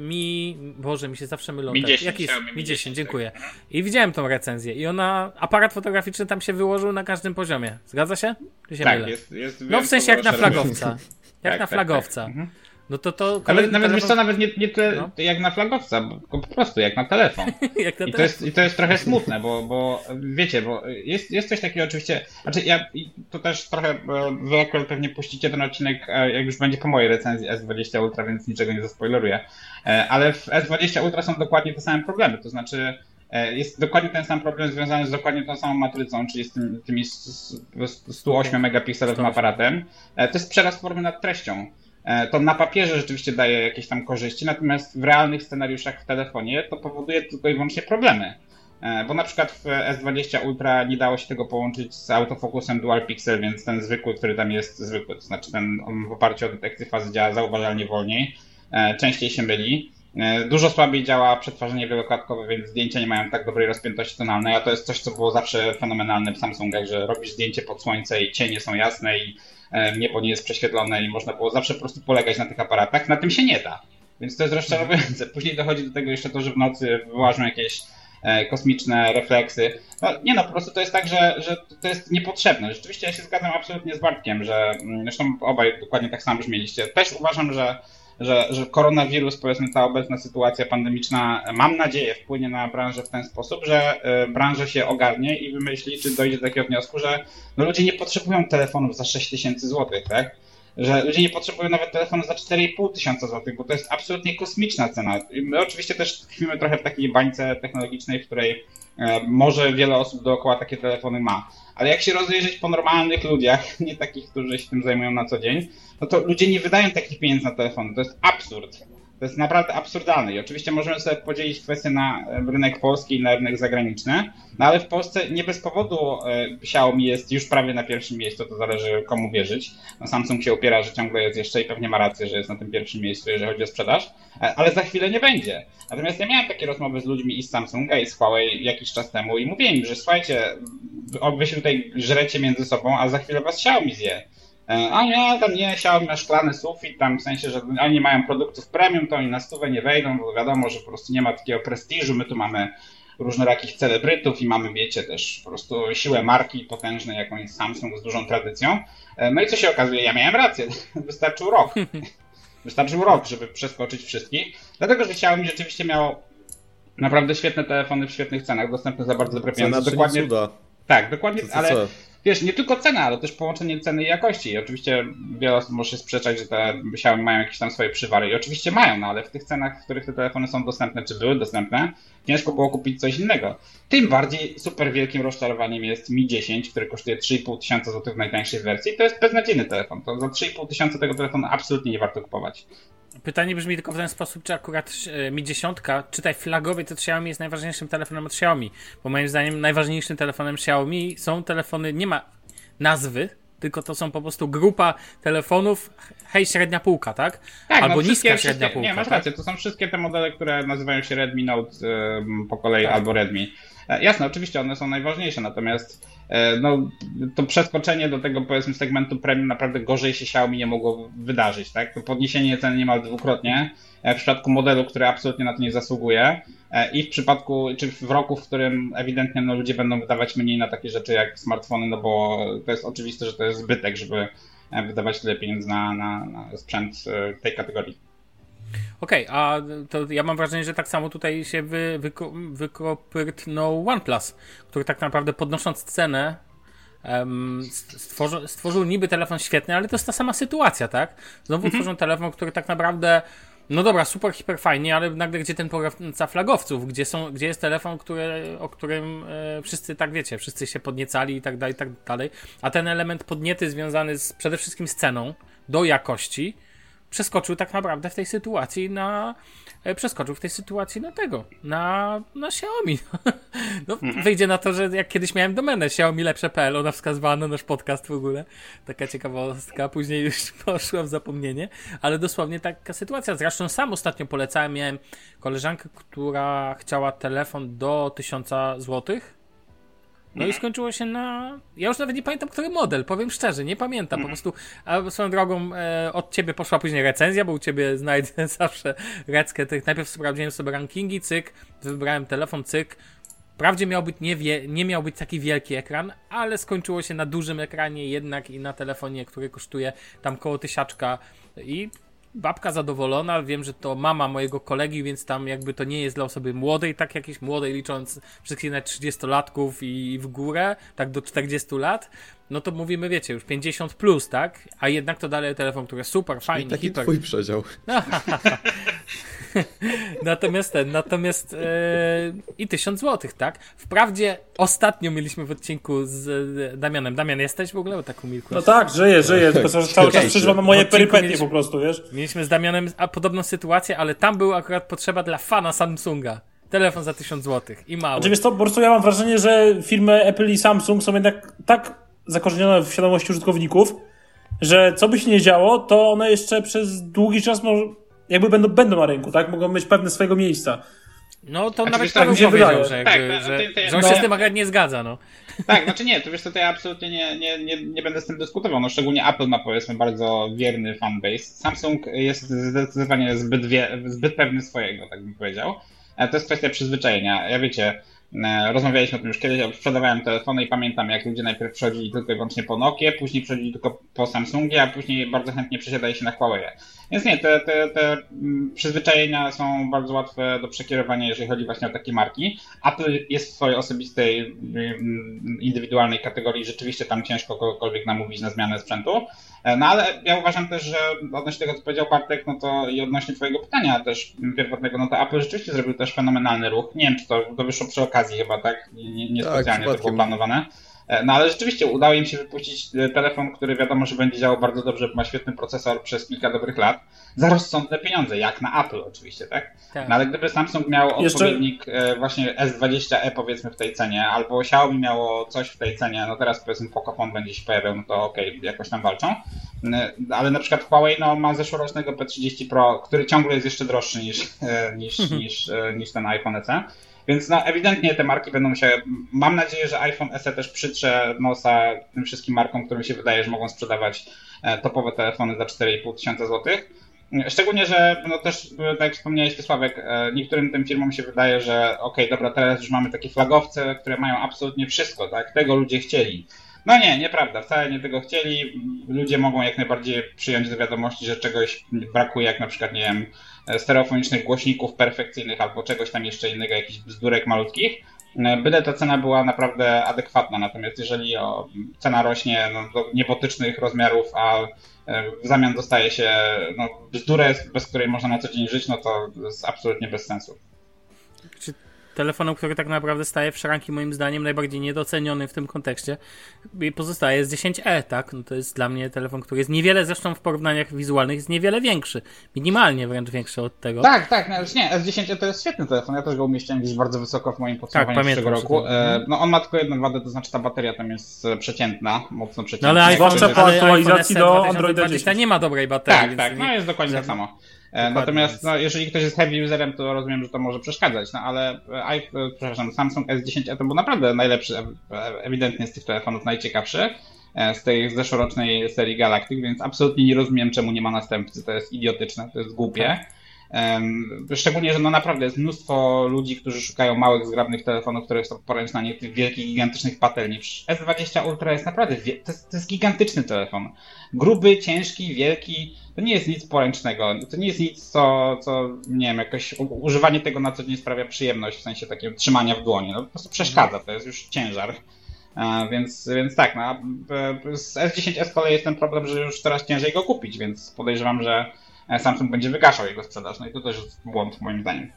Speaker 2: Mi, Boże, mi się zawsze mylą.
Speaker 5: Mi
Speaker 2: te-
Speaker 5: 10,
Speaker 2: Jaki jest?
Speaker 5: Xiaomi Mi
Speaker 2: Mi 10,
Speaker 5: 10,
Speaker 2: dziękuję. I widziałem tą recenzję i ona, aparat fotograficzny tam się wyłożył na każdym poziomie. Zgadza się? Czy się
Speaker 5: Tak,
Speaker 2: mylę?
Speaker 5: jest, jest
Speaker 2: No w sensie jak na flagowca. Jak
Speaker 5: Tak,
Speaker 2: na
Speaker 5: tak,
Speaker 2: flagowca.
Speaker 5: tak. Mhm.
Speaker 2: No to to
Speaker 5: Nawet,
Speaker 2: kolejny
Speaker 5: nawet wiesz co,
Speaker 2: telefon-
Speaker 5: nawet nie, nie tyle
Speaker 2: No.
Speaker 5: jak na flagowca, bo po prostu jak na telefon.
Speaker 2: jak na
Speaker 5: I to,
Speaker 2: telefon.
Speaker 5: jest, I to jest trochę smutne, bo, bo wiecie, bo jest, jest coś takiego oczywiście, znaczy ja to też trochę, wy akurat pewnie puścicie ten odcinek, e, jak już będzie po mojej recenzji S20 Ultra, więc niczego nie zaspoileruję, E, ale w S20 Ultra są dokładnie te same problemy, to znaczy e, jest dokładnie ten sam problem związany z dokładnie tą samą matrycą, czyli z tym, tymi s- s- 108 megapikselowym aparatem. To jest przerost formy nad treścią. E, To na papierze rzeczywiście daje jakieś tam korzyści, natomiast w realnych scenariuszach w telefonie to powoduje tylko i wyłącznie problemy. E, Bo na przykład w S20 Ultra nie dało się tego połączyć z autofokusem Dual Pixel, więc ten zwykły, który tam jest zwykły, to znaczy ten on w oparciu o detekcję fazy działa zauważalnie wolniej, e, częściej się myli. Dużo słabiej działa przetwarzanie wieloklatkowe, więc zdjęcia nie mają tak dobrej rozpiętości tonalnej, a to jest coś, co było zawsze fenomenalne w Samsungach, że robisz zdjęcie pod słońce i cienie są jasne i niebo nie jest prześwietlone i można było zawsze po prostu polegać na tych aparatach. Na tym się nie da. Więc to jest rozczarowujące. Później dochodzi do tego jeszcze to, że w nocy wyłażą jakieś e, kosmiczne refleksy. No, nie no, po prostu to jest tak, że, że to jest niepotrzebne. Rzeczywiście ja się zgadzam absolutnie z Bartkiem, że mm, zresztą obaj dokładnie tak samo brzmieliście. Też uważam, że że, że koronawirus, powiedzmy ta obecna sytuacja pandemiczna, mam nadzieję, wpłynie na branżę w ten sposób, że e, branża się ogarnie i wymyśli, czy dojdzie do takiego wniosku, że no, ludzie nie potrzebują telefonów za 6 tysięcy złotych, tak? Że ludzie nie potrzebują nawet telefonu za 4,5 tysiąca złotych, bo to jest absolutnie kosmiczna cena. My oczywiście też tkwimy trochę w takiej bańce technologicznej, w której e, może wiele osób dookoła takie telefony ma. Ale jak się rozejrzeć po normalnych ludziach, nie takich, którzy się tym zajmują na co dzień, no to ludzie nie wydają takich pieniędzy na telefony. To jest absurd. To jest naprawdę absurdalne. I oczywiście możemy sobie podzielić kwestię na e, rynek polski i na rynek zagraniczny, no ale w Polsce nie bez powodu e, Xiaomi jest już prawie na pierwszym miejscu, to zależy komu wierzyć. No Samsung się upiera, że ciągle jest jeszcze i pewnie ma rację, że jest na tym pierwszym miejscu, jeżeli chodzi o sprzedaż, e, ale za chwilę nie będzie. Natomiast ja miałem takie rozmowy z ludźmi i z Samsunga i z Huawei jakiś czas temu i mówię im, że słuchajcie, wy się tutaj żrecie między sobą, a za chwilę was Xiaomi zje. E, A nie, tam nie, Xiaomi ma szklany sufit, tam w sensie, że oni nie mają produktów premium, to oni na stówę nie wejdą, bo wiadomo, że po prostu nie ma takiego prestiżu, my tu mamy różnorakich celebrytów i mamy, wiecie, też po prostu siłę marki potężnej, jaką jest Samsung z dużą tradycją. E, No i co się okazuje, ja miałem rację, wystarczył rok. Wystarczył rok, żeby przeskoczyć wszystkich, dlatego, że Xiaomi rzeczywiście miało naprawdę świetne telefony w świetnych cenach, dostępne za bardzo dobre pieniądze. Dokładnie,
Speaker 4: cuda.
Speaker 5: tak, dokładnie,
Speaker 4: Co, co,
Speaker 5: ale
Speaker 4: co?
Speaker 5: Wiesz, nie tylko cena, ale też połączenie ceny i jakości. I oczywiście wiele osób może się sprzeczać, że te Xiaomi mają jakieś tam swoje przywary. I oczywiście mają, no ale w tych cenach, w których te telefony są dostępne, czy były dostępne, ciężko było kupić coś innego. Tym bardziej super wielkim rozczarowaniem jest Mi 10, który kosztuje 3,5 tysiąca złotych w najtańszej wersji. To jest beznadziejny telefon. To za 3,5 tysiąca tego telefonu absolutnie nie warto kupować.
Speaker 2: Pytanie brzmi tylko w ten sposób, czy akurat e, Mi 10, czytaj flagowy, to Xiaomi jest najważniejszym telefonem od Xiaomi. Bo moim zdaniem najważniejszym telefonem Xiaomi są telefony, nie ma nazwy, tylko to są po prostu grupa telefonów, hej, średnia półka, tak?
Speaker 5: Tak,
Speaker 2: Albo
Speaker 5: no,
Speaker 2: niska średnia półka,
Speaker 5: Nie, masz
Speaker 2: tak?
Speaker 5: rację, to są wszystkie te modele, które nazywają się Redmi Note po kolei
Speaker 2: Tak.
Speaker 5: albo Redmi. E, Jasne, oczywiście one są najważniejsze, natomiast e, no, to przeskoczenie do tego powiedzmy segmentu premium naprawdę gorzej się Xiaomi nie mogło wydarzyć, tak? To podniesienie ceny niemal dwukrotnie e, w przypadku modelu, który absolutnie na to nie zasługuje i w przypadku, czy w roku, w którym ewidentnie no, ludzie będą wydawać mniej na takie rzeczy jak smartfony, no bo to jest oczywiste, że to jest zbytek, żeby wydawać tyle pieniędzy na, na, na sprzęt tej kategorii.
Speaker 2: Okej, a to ja mam wrażenie, że tak samo tutaj się wy, wyko, wykopyrtnął OnePlus, który tak naprawdę podnosząc cenę em, stworzy, stworzył niby telefon świetny, ale to jest ta sama sytuacja, tak? Znowu tworzą telefon, który tak naprawdę no dobra, super, hiper fajnie, ale nagle gdzie ten pograwca flagowców, gdzie, są, gdzie jest telefon, który, o którym e, wszyscy tak wiecie, wszyscy się podniecali i tak dalej, i tak dalej, a ten element podniety związany z, przede wszystkim z ceną do jakości, przeskoczył tak naprawdę w tej sytuacji na. e, Przeskoczył w tej sytuacji na tego, na, na Xiaomi. No, wyjdzie na to, że jak kiedyś miałem domenę Xiaomi lepsze.pl, ona wskazywała na nasz podcast w ogóle. Taka ciekawostka, później już poszła w zapomnienie, ale dosłownie taka sytuacja. Zresztą sam ostatnio polecałem, miałem koleżankę, która chciała telefon do 1000 złotych. No i skończyło się na. Ja już nawet nie pamiętam, który model, powiem szczerze, nie pamiętam. Po prostu, a swoją drogą e, od ciebie poszła później recenzja, bo u ciebie znajdę zawsze reckę tych. Najpierw sprawdziłem sobie rankingi, cyk, wybrałem telefon, cyk. Wprawdzie miał być nie, wie, nie miał być taki wielki ekran, ale skończyło się na dużym ekranie jednak i na telefonie, który kosztuje tam koło tysiaczka i babka zadowolona, wiem, że to mama mojego kolegi, więc tam jakby to nie jest dla osoby młodej, tak jakiejś młodej, licząc wszystkich nawet 30-latków i w górę, tak do 40 lat, no to mówimy, wiecie, już 50 plus, tak? A jednak to dalej telefon, który super, fajny,
Speaker 4: Taki
Speaker 2: hiper.
Speaker 4: twój przedział.
Speaker 2: Natomiast ten, natomiast e, i 1000 złotych, tak? Wprawdzie ostatnio mieliśmy w odcinku z Damianem. Damian, jesteś w ogóle? Bo tak umilkłeś.
Speaker 7: No tak, żyję, żyję, tylko że cały czas przeżywam moje perypetie
Speaker 2: mieliśmy-
Speaker 7: po prostu, wiesz?
Speaker 2: Mieliśmy z Damianem a, podobną sytuację, ale tam był akurat potrzeba dla fana Samsunga. Telefon za 1000 złotych i mały.
Speaker 7: Znaczy wiesz co, po prostu ja mam wrażenie, że firmy Apple i Samsung są jednak tak zakorzenione w świadomości użytkowników, że co by się nie działo, to one jeszcze przez długi czas może, jakby będą, będą na rynku, tak? Mogą mieć pewne swojego miejsca.
Speaker 2: No to
Speaker 5: Znaczy,
Speaker 2: nawet
Speaker 7: się
Speaker 2: powiedział,
Speaker 7: wydaje.
Speaker 2: że,
Speaker 5: Tak,
Speaker 2: jakby,
Speaker 5: no,
Speaker 2: że,
Speaker 5: ty- ty-
Speaker 2: że on
Speaker 5: no.
Speaker 2: się z tym akurat nie zgadza, no.
Speaker 5: Tak, znaczy nie, to wiesz co, to ja absolutnie nie, nie, nie, nie będę z tym dyskutował. No szczególnie Apple ma powiedzmy bardzo wierny fanbase. Samsung jest zdecydowanie zbyt, wie, zbyt pewny swojego, tak bym powiedział. E, To jest kwestia przyzwyczajenia. Ja wiecie, rozmawialiśmy o tym już kiedyś, ja sprzedawałem telefony i pamiętam jak ludzie najpierw przechodzili tylko i wyłącznie po Nokia, później przechodzili tylko po Samsungie, a później bardzo chętnie przesiadali się na Huawei. Więc nie, te, te, te mm, przyzwyczajenia są bardzo łatwe do przekierowania, jeżeli chodzi właśnie o takie marki. Apple jest w swojej osobistej, mm, indywidualnej kategorii, rzeczywiście tam ciężko kogokolwiek namówić na zmianę sprzętu. E, No ale ja uważam też, że odnośnie tego, co powiedział Bartek, no to i odnośnie twojego pytania też pierwotnego, no to Apple rzeczywiście zrobił też fenomenalny ruch. Nie wiem, czy to, to wyszło przy okazji chyba, tak? Nie, nie, nie
Speaker 4: Tak,
Speaker 5: specjalnie to było planowane. E, No ale rzeczywiście udało im się wypuścić e, telefon, który wiadomo, że będzie działał bardzo dobrze, bo ma świetny procesor przez kilka dobrych lat, za rozsądne pieniądze, jak na Apple oczywiście, tak?
Speaker 2: Tak.
Speaker 5: No ale gdyby Samsung miał
Speaker 7: Jeszcze-
Speaker 5: odpowiednik e, właśnie S20e powiedzmy w tej cenie, albo Xiaomi miało coś w tej cenie, no teraz powiedzmy Pocophone będzie się pojawiał, no to okej, jakoś tam walczą. Ale na przykład Huawei no, ma zeszłorocznego P30 Pro, który ciągle jest jeszcze droższy niż, niż, niż, niż ten iPhone SE. Więc no, ewidentnie te marki będą się. Mam nadzieję, że iPhone SE też przytrze nosa tym wszystkim markom, którym się wydaje, że mogą sprzedawać e, topowe telefony za 4,5 tysiąca złotych. Szczególnie, że no też, tak jak wspomniałeś ty Sławek, e, niektórym tym firmom się wydaje, że okej, dobra, teraz już mamy takie flagowce, które mają absolutnie wszystko, tak? Tego ludzie chcieli. No nie, nieprawda, wcale nie tego chcieli. Ludzie mogą jak najbardziej przyjąć do wiadomości, że czegoś brakuje, jak na przykład, nie wiem, stereofonicznych głośników perfekcyjnych albo czegoś tam jeszcze innego, jakichś bzdurek malutkich. Byle ta cena była naprawdę adekwatna, natomiast jeżeli cena rośnie no, do niebotycznych rozmiarów, a e, w zamian dostaje się no, bzdurę, bez której można na co dzień żyć, no to jest absolutnie bez sensu.
Speaker 2: Telefonem, który tak naprawdę staje w szranki moim zdaniem najbardziej niedoceniony w tym kontekście i pozostaje S10e, tak? No to jest dla mnie telefon, który jest niewiele zresztą w porównaniach wizualnych jest niewiele większy, minimalnie wręcz większy od tego.
Speaker 5: Tak, tak, no już nie, S10 to jest świetny telefon, ja też go umieściłem gdzieś bardzo wysoko w moim podsumowaniu
Speaker 2: Tak,
Speaker 5: z tego
Speaker 2: pamiętam,
Speaker 5: roku. E, no on ma tylko jedną wadę, to znaczy ta bateria tam jest e, przeciętna, mocno
Speaker 2: No
Speaker 5: przeciętna.
Speaker 2: ale iPhone,
Speaker 7: Zwłaszcza po
Speaker 2: ale
Speaker 7: aktualizacji do
Speaker 2: SE
Speaker 7: Androida
Speaker 2: 2020
Speaker 7: 10.
Speaker 2: nie ma dobrej baterii.
Speaker 5: Tak, tak, no jest dokładnie tak samo. E,
Speaker 2: Dokładnie,
Speaker 5: Natomiast
Speaker 2: więc-
Speaker 5: no, jeżeli ktoś jest heavy userem, to rozumiem, że to może przeszkadzać, no ale e, iPhone, przepraszam, Samsung S10 to był naprawdę najlepszy, e, ewidentnie z tych telefonów najciekawszy e, z tej zeszłorocznej serii Galactic, więc absolutnie nie rozumiem, czemu nie ma następcy. To jest idiotyczne, to jest głupie. Szczególnie, że no naprawdę jest mnóstwo ludzi, którzy szukają małych, zgrabnych telefonów, które są poręczne, a nie tych wielkich, gigantycznych patelni. Przecież S20 Ultra jest naprawdę, to jest, to jest gigantyczny telefon. Gruby, ciężki, wielki, to nie jest nic poręcznego, to nie jest nic, co, co nie wiem, jakoś używanie tego na co dzień sprawia przyjemność, w sensie takiego trzymania w dłoni. No po prostu przeszkadza, to jest już ciężar. E, więc, więc tak, no, a, e, z S10 z kolei jest ten problem, że już teraz ciężej go kupić, więc podejrzewam, że Samsung będzie wygaszał jego sprzedaż. No i to też jest błąd moim zdaniem.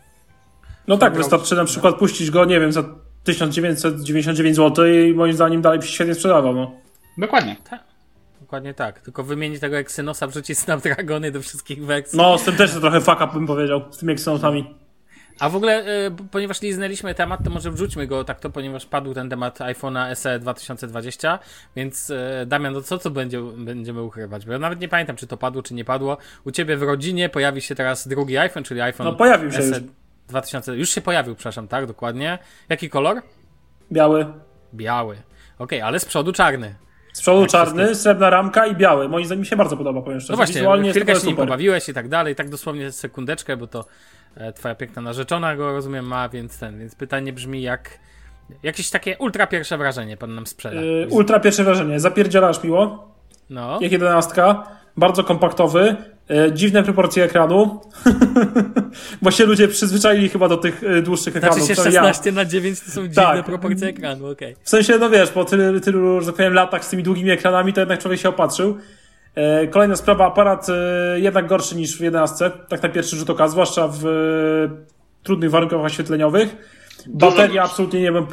Speaker 7: No tak, wystarczy na przykład puścić go, nie wiem, za 1999 zł i moim zdaniem dalej się świetnie sprzedawał. No.
Speaker 5: Dokładnie.
Speaker 2: Dokładnie tak. Tylko wymienić tego Exynosa, wrzucić Snapdragony do wszystkich wersji.
Speaker 7: no, z tym też to trochę fuck up bym powiedział, z tymi Exynosami.
Speaker 2: A w ogóle, y, ponieważ liznęliśmy temat, to może wrzućmy go tak to, ponieważ padł ten temat iPhone'a SE 2020, więc y, Damian, no co tu będzie, będziemy ukrywać? Bo ja nawet nie pamiętam, czy to padło, czy nie padło. U ciebie w rodzinie pojawi się teraz drugi iPhone, czyli iPhone
Speaker 7: No, pojawił się
Speaker 2: SE
Speaker 7: już.
Speaker 2: 2000, już się pojawił, przepraszam, tak, dokładnie. Jaki kolor?
Speaker 7: Biały.
Speaker 2: Biały. Okej, ale z przodu czarny.
Speaker 7: Z przodu
Speaker 2: Jak
Speaker 7: czarny,
Speaker 2: wszystko-
Speaker 7: srebrna ramka i biały. Moim zdaniem mi się bardzo podoba, powiem szczerze.
Speaker 2: No właśnie,
Speaker 7: Wizualnie
Speaker 2: chwilkę się nim pobawiłeś i tak dalej, tak dosłownie sekundeczkę, bo to twoja piękna narzeczona go, rozumiem, ma, więc ten, więc pytanie brzmi jak, jakieś takie ultra pierwsze wrażenie pan nam sprzeda.
Speaker 7: Yy, ultra pierwsze wrażenie. Zapierdzielasz miło.
Speaker 2: No,
Speaker 7: Jak jedenastka. Bardzo kompaktowy. Yy, dziwne proporcje ekranu. Bo się ludzie przyzwyczaili chyba do tych dłuższych ekranów.
Speaker 2: znaczy się
Speaker 7: to ja.
Speaker 2: 16 na 9 to są dziwne
Speaker 7: Tak.
Speaker 2: proporcje ekranu, okej.
Speaker 7: W sensie, no wiesz, po tylu, tylu, że tak powiem, latach z tymi długimi ekranami, to jednak człowiek się opatrzył. E, Kolejna sprawa, aparat e, jednak gorszy niż w 11, tak na pierwszy rzut oka, zwłaszcza w e, trudnych warunkach oświetleniowych. Bateria absolutnie nie wiem.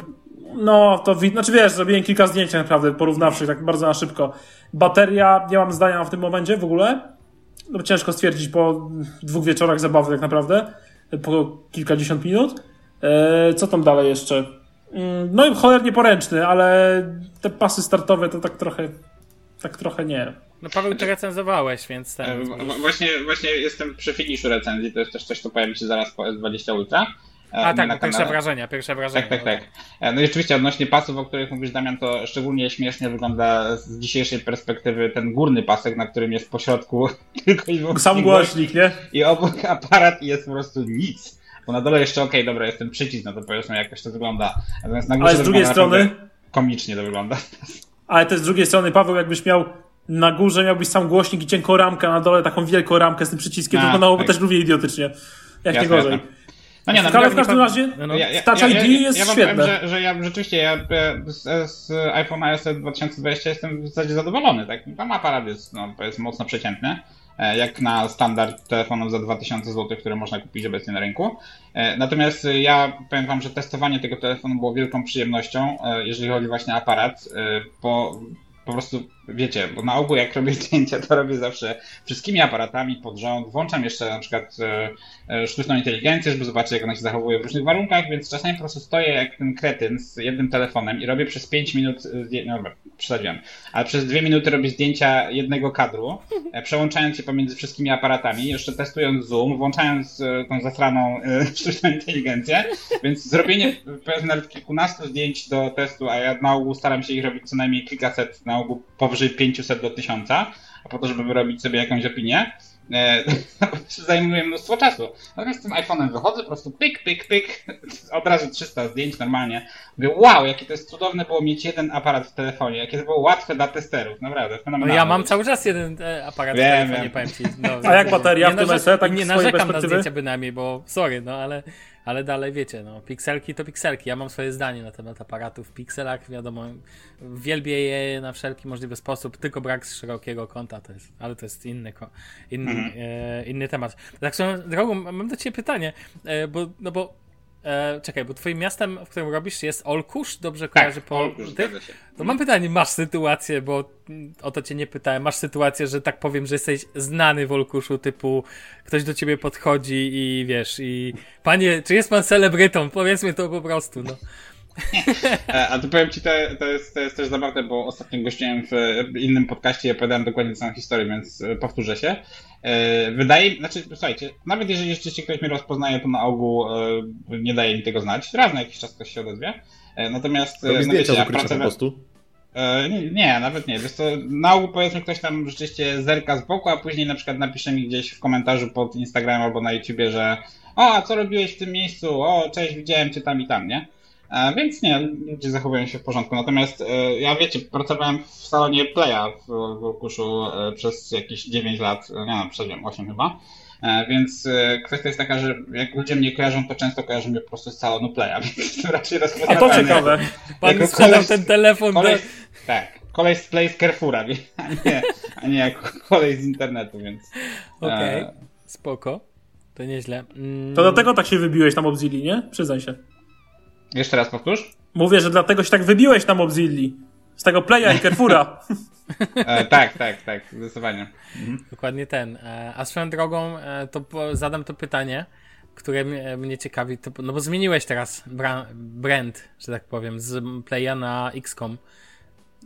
Speaker 7: No, to widać. Znaczy wiesz, zrobiłem kilka zdjęć tak naprawdę porównawczych, tak bardzo na szybko. Bateria, nie mam zdania w tym momencie w ogóle. No, ciężko stwierdzić po dwóch wieczorach zabawy tak naprawdę. Po kilkadziesiąt minut. Co tam dalej jeszcze? Mm, No i cholernie poręczny, ale te pasy startowe to tak trochę, tak trochę nie.
Speaker 2: No Paweł, ty recenzowałeś, więc
Speaker 5: E,
Speaker 2: ten...
Speaker 5: w- Właśnie, właśnie jestem przy finiszu recenzji, to jest też coś, co pojawi się zaraz po S20 Ultra. E,
Speaker 2: A tak,
Speaker 5: na
Speaker 2: pierwsze wrażenia, pierwsze wrażenia.
Speaker 5: Tak, tak, tak. E, No i oczywiście odnośnie pasów, o których mówisz Damian, to szczególnie śmiesznie wygląda z dzisiejszej perspektywy ten górny pasek, na którym jest pośrodku tylko i wyłącznie
Speaker 7: Sam głośnik, nie?
Speaker 5: i obok aparat i jest po prostu nic. Bo na dole jeszcze okej, dobra, jest ten przycisk, no to powiedzmy jakoś to wygląda. Natomiast na górze
Speaker 7: Ale z drugiej strony,
Speaker 5: Komicznie to wygląda.
Speaker 7: ale też z drugiej strony, Paweł, jakbyś miał na górze miałbyś sam głośnik i cienką ramkę, a na dole taką wielką ramkę z tym przyciskiem, to wyglądałoby
Speaker 5: tak.
Speaker 7: też równie idiotycznie. Jak nie
Speaker 5: Jasne,
Speaker 7: gorzej.
Speaker 5: jasne. No nie, no,
Speaker 7: Ale w
Speaker 5: nie-
Speaker 7: każdym
Speaker 5: nie-
Speaker 7: razie
Speaker 2: No, no.
Speaker 5: Ja, ja,
Speaker 7: Touch
Speaker 5: ja,
Speaker 7: ID
Speaker 5: ja,
Speaker 7: jest
Speaker 5: ja
Speaker 7: świetne.
Speaker 5: Powiem, że, że ja rzeczywiście ja e, z, z iPhone'a SE 2020 jestem w zasadzie zadowolony. Tak? Tam aparat jest, no, jest mocno przeciętny, e, jak na standard telefonów za 2000 zł, które można kupić obecnie na rynku. E, Natomiast ja powiem wam, że testowanie tego telefonu było wielką przyjemnością, jeżeli chodzi właśnie o aparat, bo po prostu wiecie, bo na ogół jak robię zdjęcia, to robię zawsze wszystkimi aparatami pod rząd. Włączam jeszcze na przykład e, e, sztuczną inteligencję, żeby zobaczyć, jak ona się zachowuje w różnych warunkach, więc czasami po prostu stoję jak ten kretyn z jednym telefonem i robię przez 5 minut, no dobra, przesadziłem, ale przez 2 minuty robię zdjęcia jednego kadru, e, przełączając się pomiędzy wszystkimi aparatami, jeszcze testując zoom, włączając tą zasraną sztuczną inteligencję, więc zrobienie powiedzmy nawet kilkunastu zdjęć do testu, a ja na ogół staram się ich robić co najmniej kilkaset, na ogół powyżej 500 do 1000, a po to, żeby wyrobić sobie jakąś opinię, e, zajmuje mnóstwo czasu. Natomiast z tym iPhone'em wychodzę, po prostu pyk, pyk, pyk, od razu 300 zdjęć normalnie. Mówię, wow, jakie to jest cudowne było mieć jeden aparat w telefonie, jakie to było łatwe dla testerów, naprawdę,
Speaker 2: No
Speaker 5: fenomenalne.
Speaker 2: ja mam cały czas jeden e, aparat
Speaker 5: Wiem,
Speaker 2: w telefonie,
Speaker 5: wiem.
Speaker 2: powiem ci. No,
Speaker 7: A jak bateria
Speaker 2: nie
Speaker 7: w tym SE, tak
Speaker 2: Nie narzekam na zdjęcia bynajmniej, bo sorry, no ale, ale dalej wiecie, no pikselki to pikselki. Ja mam swoje zdanie na temat aparatów w pikselach, wiadomo, wielbię je na wszelki możliwy sposób, tylko brak szerokiego kąta to jest, ale to jest inny, inny,
Speaker 5: Mhm.
Speaker 2: e, inny temat. Tak swoją drogą, mam do ciebie pytanie, e, bo, no bo e, czekaj, bo twoim miastem, w którym robisz jest Olkusz, dobrze
Speaker 5: Tak,
Speaker 2: po
Speaker 5: Olkusz, się.
Speaker 2: To mam pytanie, masz sytuację, bo o to cię nie pytałem, masz sytuację, że tak powiem, że jesteś znany w Olkuszu, typu ktoś do ciebie podchodzi i wiesz, i panie, czy jest pan celebrytą? Powiedzmy to po prostu, no.
Speaker 5: E, A tu powiem ci, to, to, jest, to jest też zabawne, bo ostatnio gościłem w innym podcaście i opowiadałem dokładnie samą historię, więc e, powtórzę się. E, Wydaje znaczy, słuchajcie, nawet jeżeli rzeczywiście ktoś mnie rozpoznaje, to na ogół nie daje mi tego znać. Raz na jakiś czas ktoś się odezwie. Natomiast,
Speaker 4: Robi
Speaker 5: no
Speaker 4: zdjęcia
Speaker 5: wiecie,
Speaker 4: ukrycia po prostu.
Speaker 5: Nie, nie, nawet nie. Wiesz to na ogół powiedzmy ktoś tam rzeczywiście zerka z boku, a później na przykład napisze mi gdzieś w komentarzu pod Instagramem albo na YouTubie, że o, a co robiłeś w tym miejscu? O, cześć, widziałem cię tam i tam, nie? E, Więc nie, ludzie zachowują się w porządku. Natomiast e, ja wiecie, pracowałem w salonie Playa w w Kuszu e, przez jakieś 9 lat, nie no, przedziam 8 chyba. Więc kwestia jest taka, że jak ludzie mnie kojarzą, to często kojarzą mnie po prostu z salonu Playa, więc to raczej
Speaker 7: A to ciekawe.
Speaker 2: Pan
Speaker 5: Jako koleś-
Speaker 2: ten telefon do...
Speaker 5: Kolej, tak, kolej z Play z Carrefoura, a nie, a nie jako kolej z internetu, więc...
Speaker 2: Okej,
Speaker 5: e,
Speaker 2: spoko. To nieźle. Mm,
Speaker 7: To dlatego tak się wybiłeś na Mobzilli, nie? Przyznaj się.
Speaker 5: Jeszcze raz powtórz?
Speaker 7: Mówię, że dlatego się tak wybiłeś na Mobzilli. Z tego Playa i Carrefoura.
Speaker 5: E, tak, tak, tak, zdecydowanie.
Speaker 2: Dokładnie ten. E, A swoją drogą, e, to zadam to pytanie, które mnie, ciekawi. To, no bo zmieniłeś teraz bra- brand, że tak powiem, z Playa na XCOM.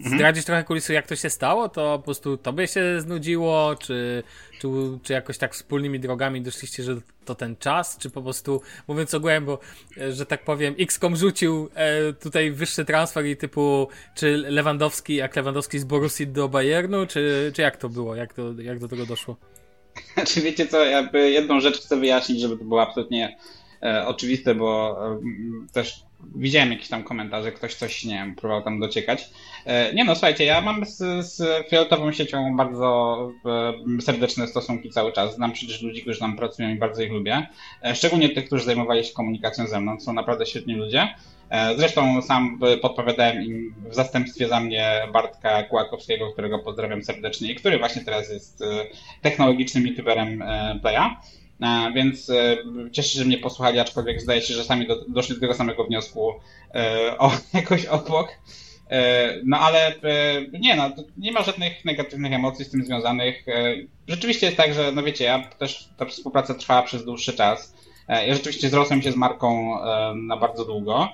Speaker 2: Zdradzisz trochę kulisy, jak to się stało? To po prostu tobie się znudziło, czy, czy, czy jakoś tak wspólnymi drogami doszliście, że to ten czas, czy po prostu, mówiąc ogółem, bo, e, że tak powiem, XCOM rzucił e, tutaj wyższy transfer i typu, czy Lewandowski, jak Lewandowski z Borussii do Bayernu, czy, czy jak to było, jak, to, jak do tego doszło?
Speaker 5: Czy wiecie co, jakby jedną rzecz chcę wyjaśnić, żeby to było absolutnie e, oczywiste, bo e, też widziałem jakieś tam komentarze, ktoś coś, nie wiem, próbował tam dociekać. E, nie no, słuchajcie, ja mam z, z fioletową siecią bardzo e, serdeczne stosunki cały czas. Znam przecież ludzi, którzy tam pracują i bardzo ich lubię. E, szczególnie tych, którzy zajmowali się komunikacją ze mną. Są naprawdę świetni ludzie. Zresztą sam podpowiadałem im w zastępstwie za mnie Bartka Kłakowskiego, którego pozdrawiam serdecznie i który właśnie teraz jest technologicznym youtuberem Playa. Więc e, cieszę się, że mnie posłuchali, aczkolwiek zdaje się, że sami do, doszli do tego samego wniosku e, o jakoś obok. E, No ale nie, no, nie ma żadnych negatywnych emocji z tym związanych. Rzeczywiście jest tak, że no wiecie, ja też ta współpraca trwała przez dłuższy czas. Ja rzeczywiście zrosłem się z marką na bardzo długo.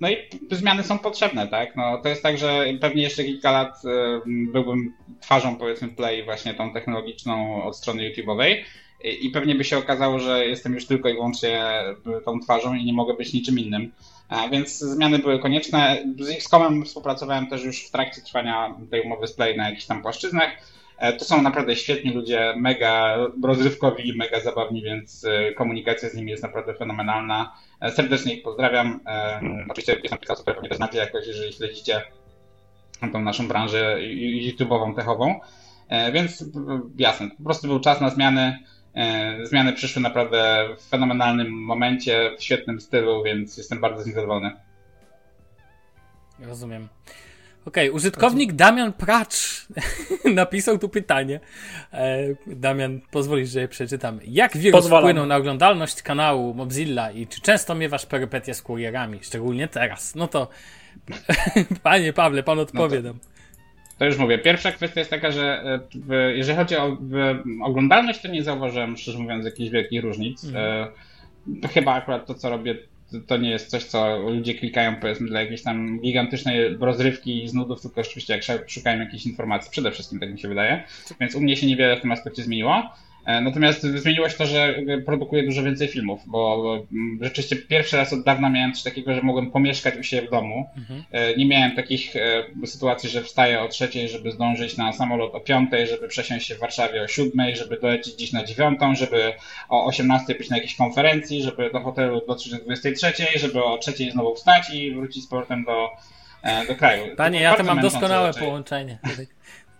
Speaker 5: No i zmiany są potrzebne, tak? No to jest tak, że pewnie jeszcze kilka lat byłbym twarzą powiedzmy Play właśnie tą technologiczną od strony YouTube'owej i pewnie by się okazało, że jestem już tylko i wyłącznie e, tą twarzą i nie mogę być niczym innym. A Więc zmiany były konieczne. Z XCOMem współpracowałem też już w trakcie trwania tej umowy z Play na jakichś tam płaszczyznach. E, To są naprawdę świetni ludzie, mega rozrywkowi, mega zabawni, więc e, komunikacja z nimi jest naprawdę fenomenalna. E, Serdecznie ich pozdrawiam. E, Oczywiście jestem kilka które pewnie też znacie jakoś, jeżeli śledzicie tą naszą branżę YouTube'ową, techową. E, Więc e, jasne, po prostu był czas na zmiany. E, Zmiany przyszły naprawdę w fenomenalnym momencie, w świetnym stylu, więc jestem bardzo z nich zadowolony.
Speaker 2: Rozumiem. Okej, użytkownik Damian Pracz napisał tu pytanie. E, Damian, pozwolisz, że je przeczytam. Jak wirus
Speaker 7: Pozwalam.
Speaker 2: wpłynął na oglądalność kanału Mozilla i czy często miewasz perypetie z kurierami, szczególnie teraz? No to, panie Pawle, pan odpowie nam.
Speaker 5: To już mówię. Pierwsza kwestia jest taka, że e, jeżeli chodzi o oglądalność, to nie zauważyłem, szczerze mówiąc, jakichś wielkich różnic. E, to chyba akurat to, co robię, to, to nie jest coś, co ludzie klikają, powiedzmy, dla jakiejś tam gigantycznej rozrywki z nudów, tylko oczywiście jak sz- szukają jakichś informacji, przede wszystkim tak mi się wydaje. Więc u mnie się niewiele w tym aspekcie zmieniło. E, Natomiast zmieniło się to, że produkuję dużo więcej filmów, bo rzeczywiście pierwszy raz od dawna miałem coś takiego, że mogłem pomieszkać u siebie w domu. E, Nie miałem takich e, sytuacji, że wstaję o trzeciej, żeby zdążyć na samolot o piątej, żeby przesiąść się w Warszawie o siódmej, żeby dolecieć gdzieś na dziewiątą, żeby o 18 być na jakiejś konferencji, żeby do hotelu dotrzeć o 23, żeby o trzeciej znowu wstać i wrócić z powrotem do, e, do kraju.
Speaker 2: Panie,
Speaker 5: To
Speaker 2: ja to mam doskonałe
Speaker 5: raczej.
Speaker 2: połączenie.